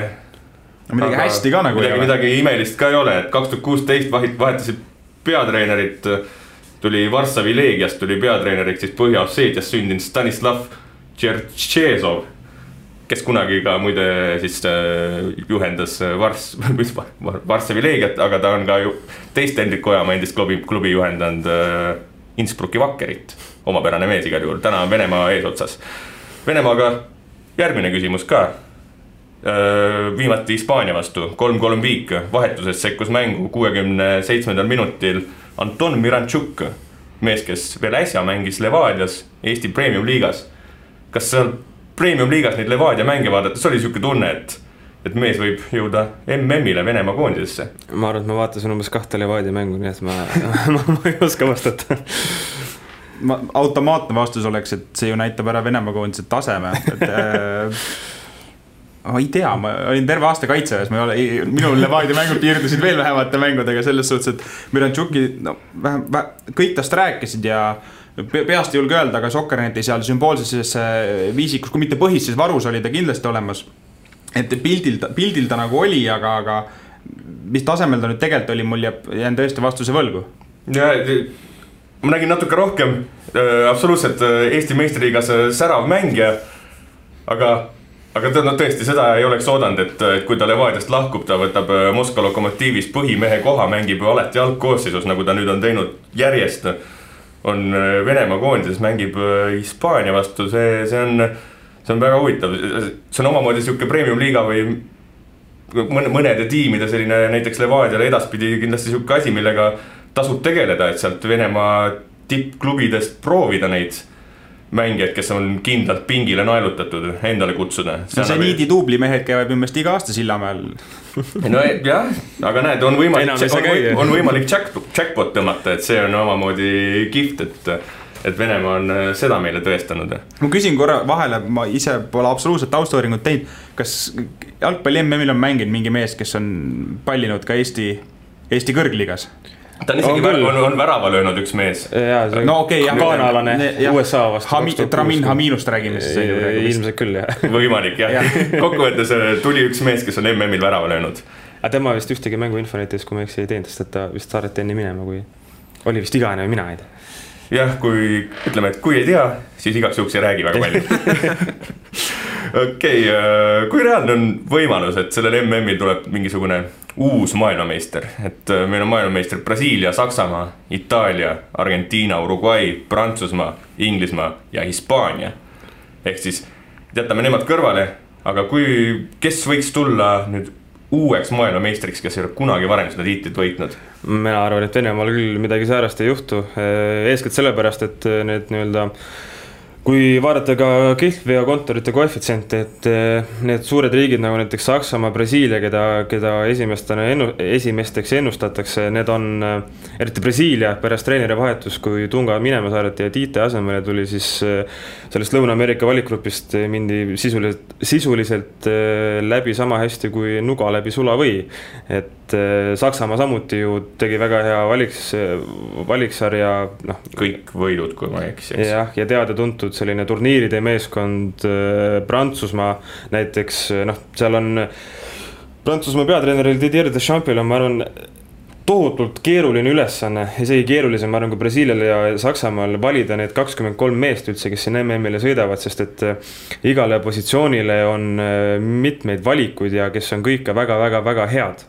midagi hästi ka nagu midagi, midagi imelist ka ei ole, et kaks tuhat kuusteist vahetasid peatreenerit, tuli Varssavi Leegiast tuli peatreeneriks siis Põhja-Osseetias sündinud Stanislav Tšertšezov kes kunagi ka muide siis äh, juhendas Vars-, mis Varssavi Leegiat, aga ta on ka ju teist Hendrik Ojamaa endist klubi, klubi juhendanud äh, Innsbrucki Vakkerit. omapärane mees igal juhul, täna on Venemaa eesotsas. Venemaaga järgmine küsimus ka. Viimati Hispaania vastu, kolm-kolm viik, vahetuses sekkus mängu kuuekümne seitsmendal minutil Anton Mirantšuk. mees, kes veel äsja mängis Levadias Eesti Premium-liigas. kas seal Premium-liigas neid Levadia mänge vaadates oli sihuke tunne, et et mees võib jõuda MM-ile Venemaa koondisesse. ma arvan, et ma vaatasin umbes kahte Levadia mängu, nii et ma, ma, ma ei oska vastata ma, automaatne vastus oleks, et see ju näitab ära Venemaa koondise taseme, et äh, ma ei tea, ma olin terve aasta kaitseväes, ma ei ole, minul Levadia mängud piirdusid veel vähemate mängudega selles suhtes, et Mirantšuki, no vähem, vähem, kõik tast rääkisid ja peast ei julge öelda, aga Sokkerneti seal sümboolses viisikus, kui mitte põhises varus oli ta kindlasti olemas. et pildil, pildil ta nagu oli, aga, aga mis tasemel ta nüüd tegelikult oli, mul jääb, jään tõesti vastuse võlgu. ja ma nägin natuke rohkem äh, absoluutselt äh, Eesti meistriliigas äh, särav mängija. aga, aga no tõesti, seda ei oleks oodanud, et, et kui ta Levadiast lahkub, ta võtab Moskva Lokomotiivis põhimehe koha, mängib ju alati algkoosseisus, nagu ta nüüd on teinud järjest on äh, Venemaa koondises, mängib äh, Hispaania vastu, see, see on, see on väga huvitav, see on omamoodi sihuke premium-liiga või mõne, mõnede tiimide selline näiteks Levadiale edaspidi kindlasti sihuke asi, millega tasub tegeleda, et sealt Venemaa tippklubidest proovida neid mängijaid, kes on kindlalt pingile naelutatud, endale kutsuda. no seniidi duublimehed käivad minu meelest iga aasta Sillamäel no jah, aga näed, on võimalik, on, on võimalik jack, jackpot tõmmata, et see on omamoodi kihvt, et et Venemaa on äh, seda meile tõestanud. ma küsin korra vahele, ma ise pole absoluutselt taustauuringut teinud. kas jalgpalli MM-il on mänginud mingi mees, kes on pallinud ka Eesti, Eesti kõrgliigas? Ta on isegi on, on, on värava löönud üks mees. no okei okay,, jah. Ghanalane USA vastu Hami,. Tramin Haminust räägime siis. ilmselt küll jah. võimalik jah ja. kokkuvõttes äh, tuli üks mees, kes on MM-il värava löönud. aga tema vist ühtegi mängu Infonetis, kui ma ei eksi, ei teinud, sest et ta vist saadeti enne minema, kui oli vist igane, mina ei tea jah, kui ütleme, et kui ei tea, siis igaks juhuks ei räägi väga palju okei okay,, äh, kui reaalne on võimalus, et sellel MM-il tuleb mingisugune uus maailmameister, et äh, meil on maailmameister Brasiilia, Saksamaa, Itaalia, Argentiina, Uruguay, Prantsusmaa, Inglismaa ja Hispaania. ehk siis jätame nemad kõrvale, aga kui, kes võiks tulla nüüd uueks maailmameistriks, kes ei ole kunagi varem seda tiitlit võitnud? mina arvan, et Venemaal küll midagi säärast ei juhtu, eeskätt sellepärast, et need nii-öelda kui vaadata ka kihlveokontorite koefitsiente, et eh, need suured riigid nagu näiteks Saksamaa, Brasiilia, keda, keda esimestena ennu-, esimesteks ennustatakse, need on, eh, eriti Brasiilia pärast treeneri vahetust, kui Tunga minema saadeti ja Tiite asemele tuli, siis eh, sellest Lõuna-Ameerika valikgrupist mindi sisuliselt, sisuliselt läbi sama hästi kui nuga läbi sulavõi. et Saksamaa samuti ju tegi väga hea valiks, valiksarja, noh. kõik võidud, kui ma ei eksi. jah, ja teada-tuntud selline turniiride meeskond äh, Prantsusmaa näiteks noh, seal on Prantsusmaa peatreeneril Didier Deschamps'il on, ma arvan, tohutult keeruline ülesanne, isegi keerulisem, ma arvan, kui Brasiilial ja Saksamaal valida need kakskümmend kolm meest üldse, kes siin MM-ile sõidavad, sest et igale positsioonile on mitmeid valikuid ja kes on kõik väga-väga-väga head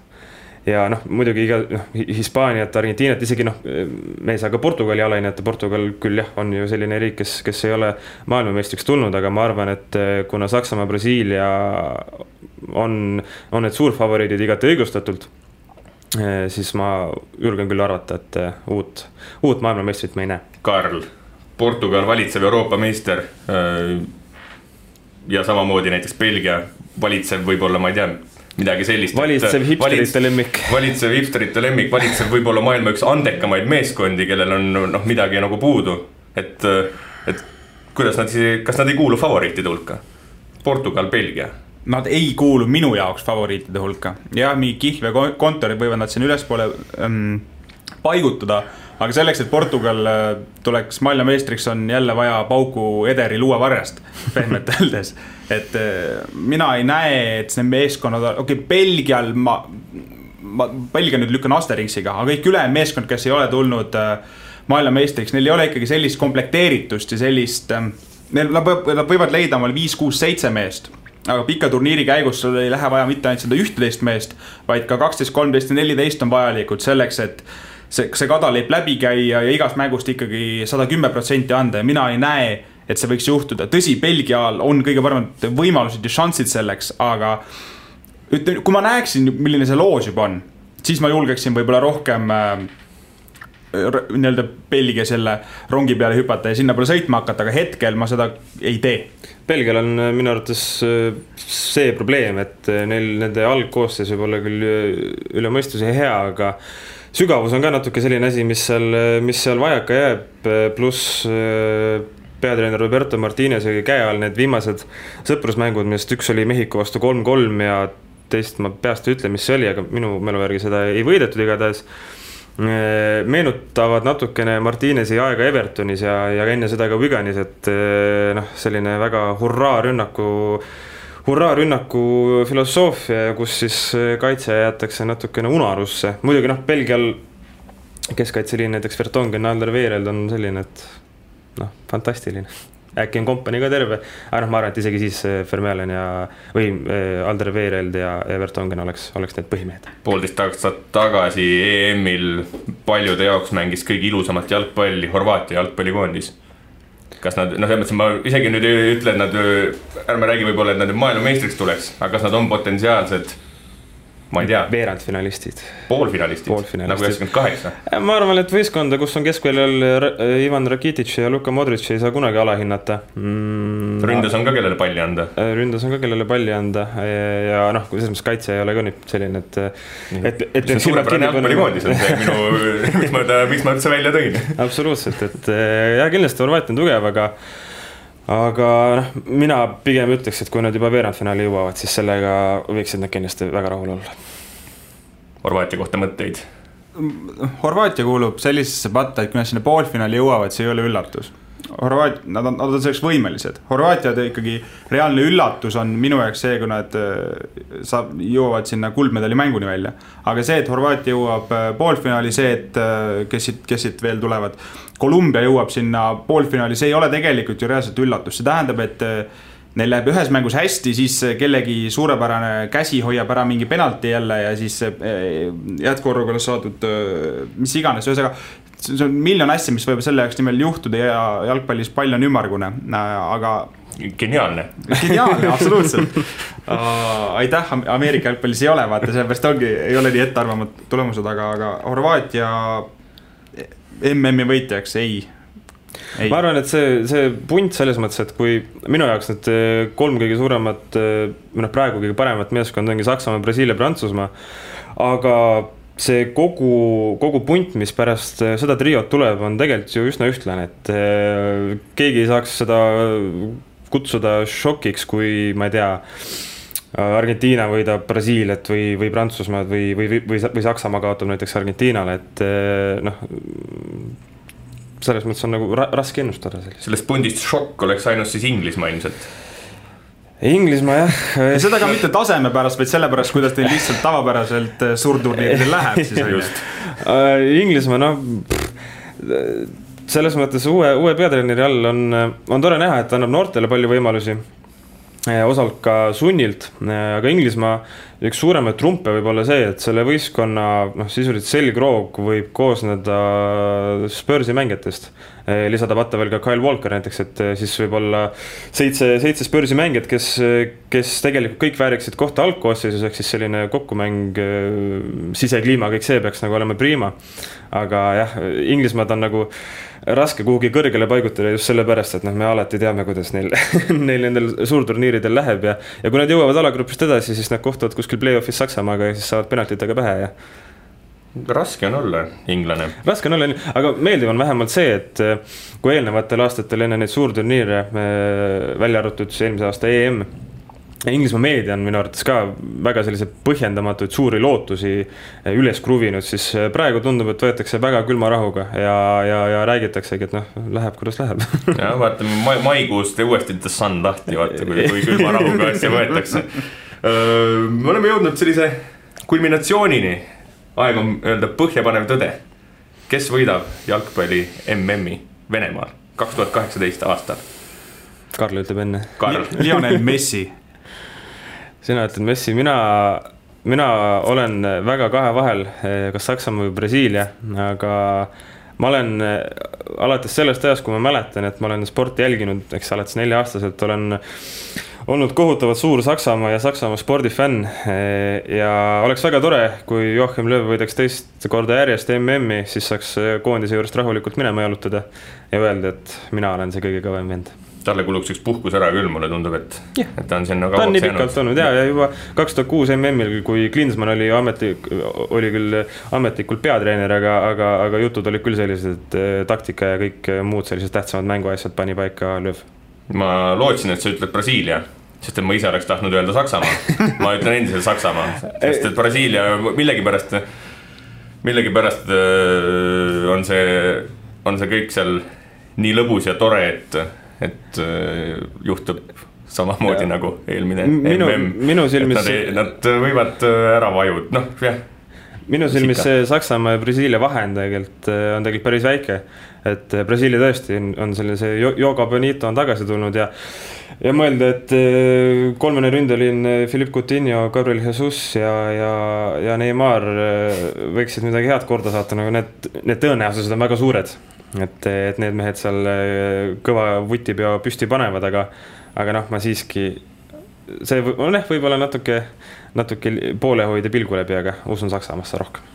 ja noh, muidugi iga noh, Hispaaniat, Argentiinat, isegi noh, me ei saa ka Portugali alahinnata, Portugal küll jah, on ju selline riik, kes, kes ei ole maailmameistriks tulnud, aga ma arvan, et eh, kuna Saksamaa, Brasiilia on, on need suurfavoriidid igati õigustatult, eh, siis ma julgen küll arvata, et eh, uut, uut maailmameistrit me ei näe. Karl, Portugal valitsev Euroopa meister ja samamoodi näiteks Belgia valitsev võib-olla, ma ei tea midagi sellist. valitsev hipsterite lemmik. valitsev hipsterite lemmik, valitsev võib-olla maailma üks andekamaid meeskondi, kellel on noh, midagi nagu puudu. et, et kuidas nad siis, kas nad ei kuulu favoriitide hulka? Portugal, Belgia Nad ei kuulu minu jaoks favoriitide hulka ja mingi kihlveokontorid võivad nad siin ülespoole ähm, paigutada aga selleks, et Portugal äh, tuleks maailmameistriks, on jälle vaja pauku Ederi luuavarjast, pehmelt öeldes. Et äh, mina ei näe, et need meeskonnad, okei okay,, Belgial ma, ma Belgia nüüd lükkan Asterixiga, aga kõik ülejäänud meeskond, kes ei ole tulnud äh, maailmameistriks, neil ei ole ikkagi sellist komplekteeritust ja sellist äh,. Neil, nad võivad, leida omale viis, kuus, seitse meest aga pika turniiri käigus sul ei lähe vaja mitte ainult seda ühteteist meest, vaid ka kaksteist, kolmteist ja neliteist on vajalikud selleks, et see, see kadalipp läbi käia ja igast mängust ikkagi sada kümme protsenti anda ja mina ei näe, et see võiks juhtuda. tõsi, Belgial on kõige paremad võimalused ja šansid selleks, aga ütleme, kui ma näeksin, milline see loos juba on, siis ma julgeksin võib-olla rohkem äh, nii-öelda Belgia selle rongi peale hüpata ja sinnapoole sõitma hakata, aga hetkel ma seda ei tee. Belgial on äh, minu arvates äh, see probleem, et neil nende algkoosseis võib olla küll üle mõistuse hea, aga sügavus on ka natuke selline asi, mis seal, mis seal vajaka jääb, pluss äh, peatreener Roberto Martinez'i käe all need viimased sõprusmängud, millest üks oli Mehhiko vastu kolm-kolm ja teist ma peast ei ütle, mis see oli, aga minu mälu järgi seda ei võidetud igatahes. Meenutavad natukene Martinez'i aega Evertonis ja, ja enne seda ka Wiganis, et noh, selline väga hurraa rünnaku hurraa-rünnaku filosoofia, kus siis kaitse jäetakse natukene unarusse. muidugi noh, Belgial keskkaitseliin näiteks Vertonghen, Alderweireld on selline, et noh, fantastiline. äkki on kompanii ka terve, aga noh, ma arvan, et isegi siis Vermeulen ja, või äh, Alderweireld ja, ja Vertonghen oleks, oleks need põhimehed. poolteist aastat tagasi EM-il paljude jaoks mängis kõige ilusamat jalgpalli Horvaatia jalgpallikoondis kas nad, noh, selles mõttes ma isegi nüüd ei ütle, et nad, ärme räägi võib-olla, et nad nüüd maailmameistriks tuleks, aga kas nad on potentsiaalsed ma ei tea. veerandfinalistid. poolfinalistid, poolfinalistid., nagu üheksakümmend kaheksa. ma arvan, et võistkonda, kus on keskväljal Ivan Rakitic ja Luka Modric ei saa kunagi alahinnata mm,. ründes on ka kellele palli anda. Äh, ründes on ka kellele palli anda ja noh, selles mõttes kaitse ei ole ka nüüd selline, et, et, et. see on suurepärane jalgpallikoondis on see minu, miks ma ta, miks ma üldse välja tõin. absoluutselt, et jah, kindlasti Horvaatia on tugev, aga aga noh, mina pigem ütleks, et kui nad juba veerandfinaali jõuavad, siis sellega võiksid nad kindlasti väga rahul olla. Horvaatia kohta mõtteid? Horvaatia kuulub sellisesse patta, et kui nad sinna poolfinaali jõuavad, see ei ole üllatus Horvaat-, nad on, nad on selleks võimelised. Horvaatia ikkagi reaalne üllatus on minu jaoks see, kui nad äh, saab, jõuavad sinna kuldmedali mänguni välja. aga see, et Horvaatia jõuab äh, poolfinaali, see, et äh, kes siit, kes siit veel tulevad. Kolumbia jõuab sinna poolfinaali, see ei ole tegelikult ju reaalselt üllatus, see tähendab, et neil läheb ühes mängus hästi, siis kellegi suurepärane käsi hoiab ära mingi penalti jälle ja siis jätkuolukorras saadud mis iganes, ühesõnaga see on miljon asja, mis võib selle jaoks nimel juhtuda ja jalgpallis pall on ümmargune, aga. geniaalne. geniaalne, absoluutselt uh,. aitäh, Ameerika jalgpallis ei ole, vaata, sellepärast ongi, ei ole nii ettearvamad tulemused, aga, aga Horvaatia MM-i võitjaks ei Ei. ma arvan, et see, see punt selles mõttes, et kui minu jaoks need kolm kõige suuremat, või noh, praegu kõige paremat meeskonda ongi Saksamaa, Brasiilia, Prantsusmaa. aga see kogu, kogu punt, mis pärast äh, seda triot tuleb, on tegelikult ju üsna ühtlane, et äh, keegi ei saaks seda kutsuda šokiks, kui ma ei tea. Argentiina võidab Brasiiliat või, või Prantsusmaad või, või, või, või, või Saksamaa kaotab näiteks Argentiinale, et äh, noh. selles mõttes on nagu ra raske ennustada sellist. sellest pundist šokk oleks ainult siis Inglismaa ilmselt Inglismaa jah. ja seda ka mitte taseme pärast, vaid sellepärast, kuidas teil lihtsalt tavapäraselt äh, suurturniiridel läheb siis on ju. Äh, Inglismaa noh, selles mõttes uue, uue peatreeneri all on, on tore näha, et ta annab noortele palju võimalusi osalt ka sunnilt, aga Inglismaa üks suuremaid trumpe võib olla see, et selle võistkonna noh, sisuliselt selgroog võib koosneda Spursi mängijatest. lisada vaata veel ka Kyle Walker näiteks, et siis võib-olla seitse, seitse Spursi mängijat, kes, kes tegelikult kõik vääriksid kohta algkoosseisus, ehk siis selline kokkumäng, sisekliima, kõik see peaks nagu olema prima. aga jah, Inglismaad on nagu raske kuhugi kõrgele paigutada just sellepärast, et noh, me alati teame, kuidas neil neil nendel suurturniiridel läheb ja, ja kui nad jõuavad alagrupist edasi, siis nad kohtuvad kuskil play-off'is Saksamaaga ja siis saavad penaltitega pähe ja raske on olla inglane. raske on olla, aga meeldiv on vähemalt see, et kui eelnevatel aastatel enne neid suurturniire, välja arvatud siis eelmise aasta EM Inglismaa meedia on minu arvates ka väga selliseid põhjendamatuid suuri lootusi eh, üles kruvinud, siis eh, praegu tundub, et võetakse väga külma rahuga ja, ja, ja räägitaksegi, et noh, läheb kuidas läheb. ja vaatame ma, maikuust uuesti The Sun lahti, vaata kui, kui külma rahuga asja võetakse. me oleme jõudnud sellise kulminatsioonini aeg on öelda põhjapanev tõde. kes võidab jalgpalli MM-i Venemaal kaks tuhat kaheksateist aastal? Karl ütleb enne. Lionel Messi sina ütled Messi, mina, mina olen väga kahe vahel, kas Saksamaa või Brasiilia, aga ma olen alates sellest ajast, kui ma mäletan, et ma olen sporti jälginud, eks alates nelja-aastaselt olen olnud kohutavalt suur Saksamaa ja Saksamaa spordifänn. ja oleks väga tore, kui Joachim Löw võidaks teist korda järjest MM-i, siis saaks koondise juurest rahulikult minema jalutada ja öelda, et mina olen see kõige kõvem vend talle kuluks üks puhkus ära küll, mulle tundub, et yeah., et ta on sinna kauaks jäänud. ta on nii pikalt olnud ja, ja juba kaks tuhat kuus MM-il, kui Klinsmann oli ameti, oli küll ametlikult peatreener, aga, aga, aga jutud olid küll sellised, et eh, taktika ja kõik muud sellised tähtsamad mänguasjad pani paika Lööv ma lootsin, et sa ütled Brasiilia, sest et ma ise oleks tahtnud öelda Saksamaa. ma ütlen endiselt Saksamaa, sest et Brasiilia millegipärast, millegipärast äh, on see, on see kõik seal nii lõbus ja tore, et, et äh, juhtub samamoodi ja. nagu eelmine minu, MM. minu silmis. Nad, nad võivad äh, ära vajuda, noh jah minu silmis see Saksamaa ja Brasiilia vahe on tegelikult, on tegelikult päris väike et Brasiilia tõesti on, on sellise Yoga Bonito on tagasi tulnud ja ja mõelda, et kolmene ründeliin Philippe Coutinho, Gabriel Jesus ja, ja, ja Neimar võiksid midagi head korda saata, nagu need, need tõenäosused on väga suured. Et, et need mehed seal kõva vutipeo püsti panevad, aga, aga noh, ma siiski, see on jah, võib-olla natuke, natuke poolehoid ja pilgu läbi, aga usun Saksamaasse rohkem,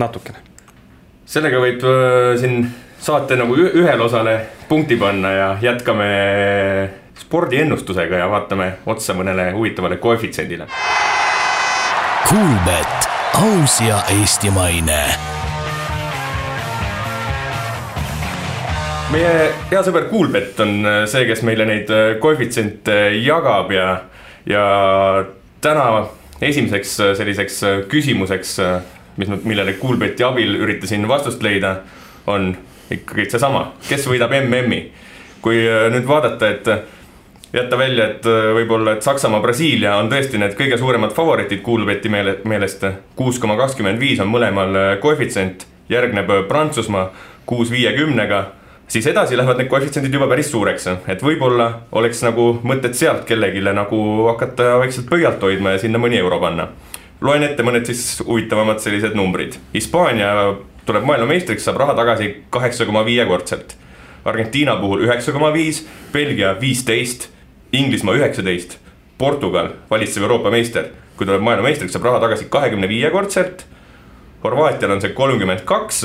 natukene. sellega võib äh, siin saate nagu ühele osale punkti panna ja jätkame spordiennustusega ja vaatame otsa mõnele huvitavale koefitsiendile. Kuulbett, aus ja eestimaine. Meie hea sõber Kuulbett on see, kes meile neid koefitsiente jagab ja, ja täna esimeseks selliseks küsimuseks, mis millele Kuulbeti abil üritasin vastust leida, on ikkagi seesama, kes võidab MM-i. kui äh, nüüd vaadata, et äh, jätta välja, et äh, võib-olla, et Saksamaa, Brasiilia on tõesti need kõige suuremad favoriidid Kuulbeti meele, meelest. kuus koma kakskümmend viis on mõlemal koefitsient, järgneb Prantsusmaa kuus viiekümnega siis edasi lähevad need koefitsiendid juba päris suureks, et võib-olla oleks nagu mõtet sealt kellelegi nagu hakata vaikselt pöialt hoidma ja sinna mõni euro panna. loen ette mõned siis huvitavamad sellised numbrid. Hispaania tuleb maailmameistriks, saab raha tagasi kaheksa koma viiekordselt. Argentiina puhul üheksa koma viis, Belgia viisteist, Inglismaa üheksateist, Portugal, valitsev Euroopa meister, kui tuleb maailmameistriks, saab raha tagasi kahekümne viiekordselt. Horvaatial on see kolmkümmend kaks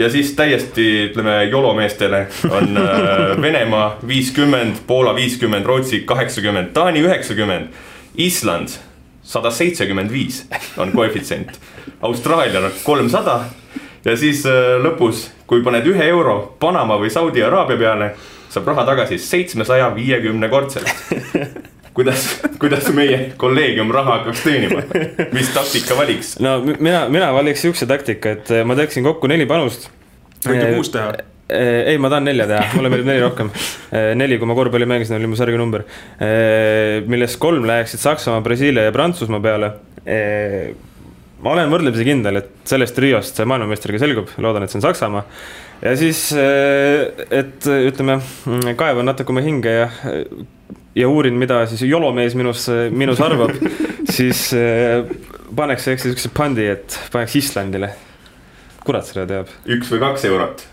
ja siis täiesti ütleme YOLO meestele on äh, Venemaa viiskümmend, Poola viiskümmend, Rootsi kaheksakümmend, Taani üheksakümmend, Island sada seitsekümmend viis on koefitsient. Austraalial kolmsada ja siis äh, lõpus, kui paned ühe euro Panama või Saudi Araabia peale, saab raha tagasi seitsmesaja viiekümne kordselt. kuidas, kuidas meie kolleegium raha hakkaks teenima, mis taktika valiks? no mina, mina valiks siukse taktika, et äh, ma teeksin kokku neli panust. võite kuus teha ei, ma tahan nelja teha, mulle meeldib neli rohkem. neli, kui ma korvpalli mängisin, oli mu särginumber. millest kolm läheksid Saksamaa, Brasiilia ja Prantsusmaa peale ma olen võrdlemisi kindel, et sellest triost see maailmameister ka selgub, loodan, et see on Saksamaa. ja siis, eh, et ütleme, kaevan natuke oma hinge ja, ja uurin, mida siis jolomees minus, minus arvab siis eh, paneks eks siukse pandi, et paneks Islandile. kurat seda teab. üks või kaks eurot?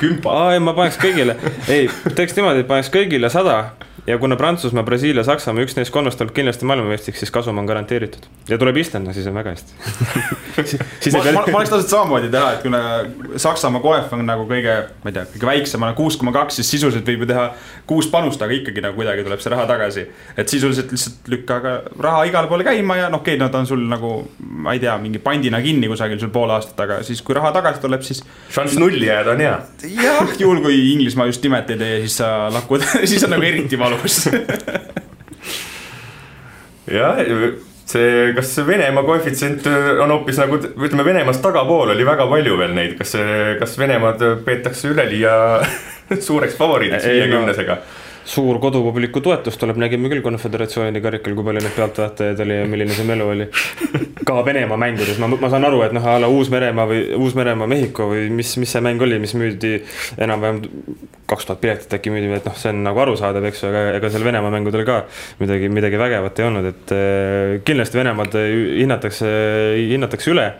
kümpa. aa, ei, ma paneks kõigile, ei, teeks niimoodi, et paneks kõigile sada ja kuna Prantsusmaa, Brasiilia, Saksamaa, üks neist kolmest tuleb kindlasti maailmameistriks, siis kasum on garanteeritud. ja tuleb Island, no siis on väga hästi ma, ma, ma oleks tahtnud samamoodi teha, et kuna Saksamaa koef on nagu kõige, ma ei tea, kõige väiksem, kuus koma kaks, siis sisuliselt võib ju teha kuus panust, aga ikkagi nagu kuidagi tuleb see raha tagasi. et sisuliselt lihtsalt lükka aga raha igale poole käima ja noh, okei okay,, nad on sul nagu, ma ei tea, mingi pandina kinni kusagil sul pool aastat, aga siis, kui raha tagasi tuleb, siis. šanss nulli jääda on hea. jah, juhul kui Inglismaa just nimet ei tee, siis sa lakud siis on nagu eriti valus alus jah, see, kas Venemaa koefitsient on hoopis nagu ütleme, Venemaast tagapool oli väga palju veel neid, kas kas Venemaad peetakse üleliia suureks favoriidiks viiekümnesega? Suur kodupubliku toetus tuleb, nägime küll konföderatsiooni karikal, kui palju neid pealtvaatajaid oli ja milline see melu oli. ka Venemaa mängudes, ma, ma saan aru, et noh, a la Uus-Meremaa või Uus-Meremaa, Mehhiko või mis, mis see mäng oli, mis müüdi enam-vähem kaks tuhat piletit äkki müüdi, et noh, see on nagu arusaadav, eks ju, aga ega seal Venemaa mängudel ka midagi, midagi vägevat ei olnud, et äh, kindlasti Venemaad hinnatakse, hinnatakse üle.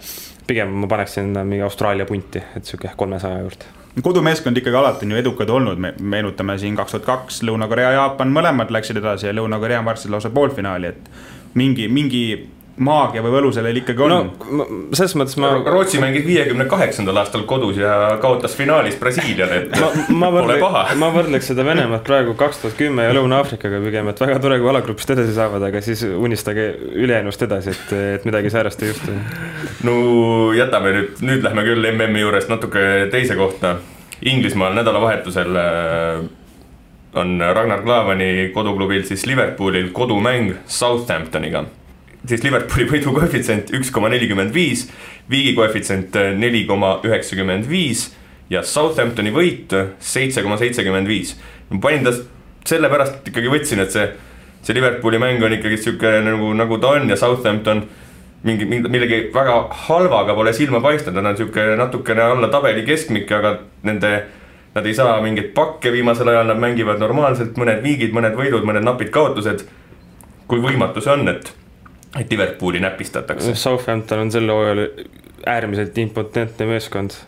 pigem ma paneksin mingi Austraalia punti, et sihuke kolmesaja juurde kodumeeskond ikkagi alati on ju edukad olnud, me meenutame siin kaks tuhat kaks, Lõuna-Korea, Jaapan, mõlemad läksid edasi ja Lõuna-Korea on varsti lausa poolfinaali, et mingi, mingi maagia või võlu sellel ikkagi on no,. selles mõttes ma. Rootsi mängis viiekümne kaheksandal aastal kodus ja kaotas finaalis Brasiiliale, et ma, ma pole paha. ma võrdleks seda Venemaad praegu kaks tuhat kümme ja Lõuna-Aafrikaga pigem, et väga tore, kui alagrupist edasi saavad, aga siis unistage ülejäänust edasi, et, et midagi säärast ei juhtu. no jätame nüüd, nüüd lähme küll MM-i juurest natuke teise kohta. Inglismaal nädalavahetusel äh, on Ragnar Klavani koduklubil siis Liverpoolil kodumäng Southamptoniga siis Liverpooli võidu koefitsient üks koma nelikümmend viis, viigi koefitsient neli koma üheksakümmend viis ja Southamptoni võit seitse koma seitsekümmend viis. ma panin ta sellepärast ikkagi võtsin, et see, see Liverpooli mäng on ikkagi sihuke nagu, nagu ta on ja Southampton mingi, millegi väga halvaga pole silma paistnud, nad on sihuke natukene alla tabeli keskmik, aga nende Nad ei saa mingeid pakke viimasel ajal, nad mängivad normaalselt, mõned viigid, mõned võidud, mõned napid kaotused. kui võimatu see on, et et Liverpooli näpistatakse. Southampton on sel hooajal äärmiselt impotentne meeskond.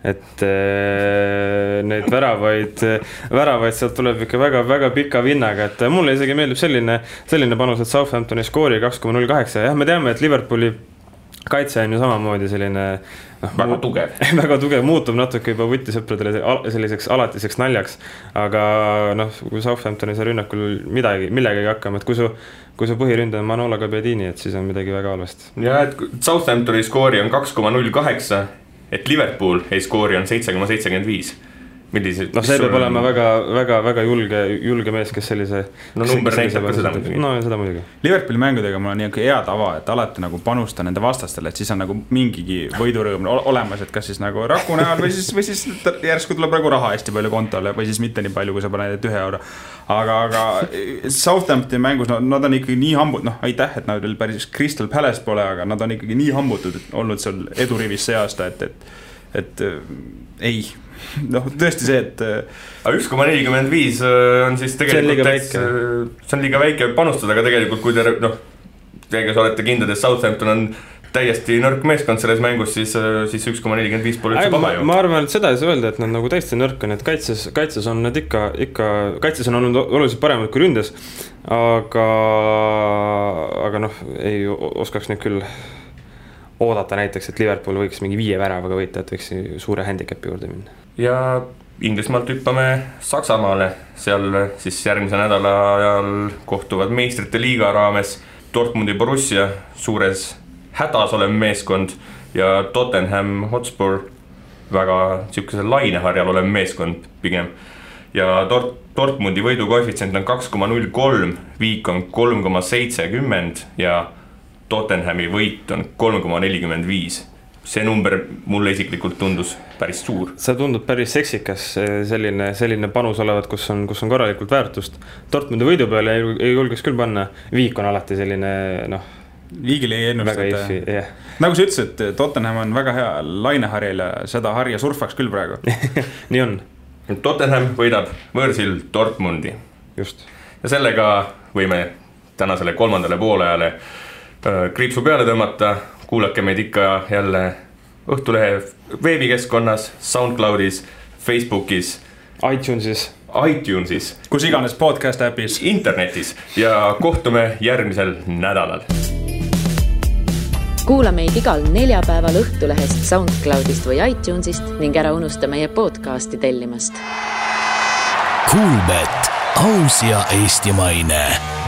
et äh, neid väravaid, väravaid sealt tuleb ikka väga-väga pika vinnaga, et mulle isegi meeldib selline, selline panus, et Southamptoni skoori kaks koma null kaheksa, jah, me teame, et Liverpooli kaitse on ju samamoodi selline noh. väga tugev väga tugev, muutub natuke juba vutisõpradele selliseks alatiseks naljaks. aga noh, kui Southamptoni seal rünnakul midagi, millegagi hakkama, et kui su, kui su põhiründaja on Manola Gabbiadini, et siis on midagi väga halvasti. ja et Southamptoni skoori on kaks koma null kaheksa, et Liverpool ei skoori on seitse koma seitsekümmend viis milliseid. noh, see peab on... olema väga, väga, väga julge, julge mees, kes sellise. no number näitab ka seda muidugi. no seda muidugi. Liverpooli mängudega mul on niisugune hea tava, et alati nagu panustan nende vastastele, et siis on nagu mingigi võidurõõm olemas, et kas siis nagu raku näol või siis, või siis järsku tuleb nagu raha hästi palju kontole või siis mitte nii palju, kui sa paned, et ühe euro. aga, aga Southamptoni mängus, no nad on ikkagi nii hambud, noh, aitäh, et nad veel päris Crystal Palace pole, aga nad on ikkagi nii hambutud olnud seal edurivis see aasta, et, et, et ei noh, tõesti see, et. Äh, aga üks koma nelikümmend viis äh, on siis tegelikult. see on liiga väike panustada, aga tegelikult kui te noh, teie, kes olete kindlad, et Southampton on täiesti nõrk meeskond selles mängus, siis, äh, siis üks koma nelikümmend viis pole üldse paha ju. ma arvan, et seda ei saa öelda, et nad nagu täiesti nõrk on, et kaitses, kaitses on nad ikka, ikka, kaitses on olnud oluliselt paremad kui ründes. aga, aga noh, ei oskaks neid küll oodata näiteks, et Liverpool võiks mingi viie väravaga võita, et võiks suure handicap'i juurde minna ja Inglismaalt hüppame Saksamaale, seal siis järgmise nädala ajal kohtuvad meistrite liiga raames Dortmundi Borussia, suures hädas olev meeskond ja Tottenham Hotspur, väga sihukesel laineharjal olev meeskond pigem. ja Dort-, Dortmundi võidu koefitsient on kaks koma null kolm, viik on kolm koma seitsekümmend ja Tottenhami võit on kolm koma nelikümmend viis see number mulle isiklikult tundus päris suur. see tundub päris seksikas, selline, selline panus olevat, kus on, kus on korralikult väärtust. Dortmundi võidu peale ei, ei julgeks küll panna, viik on alati selline noh. viigil ei ennustata. Yeah. nagu sa ütlesid, Tottenham on väga hea laineharjal ja seda harja surfaks küll praegu nii on. Tottenham võidab võõrsil Dortmundi. just. ja sellega võime tänasele kolmandale poolajale kriipsu peale tõmmata kuulake meid ikka jälle Õhtulehe veebikeskkonnas, SoundCloudis, Facebookis. iTunesis. iTunesis. kus iganes podcast äpis. internetis ja kohtume järgmisel nädalal. kuula meid igal neljapäeval Õhtulehest, SoundCloudist või iTunesist ning ära unusta meie podcasti tellimast. Kuulmet, aus ja eestimaine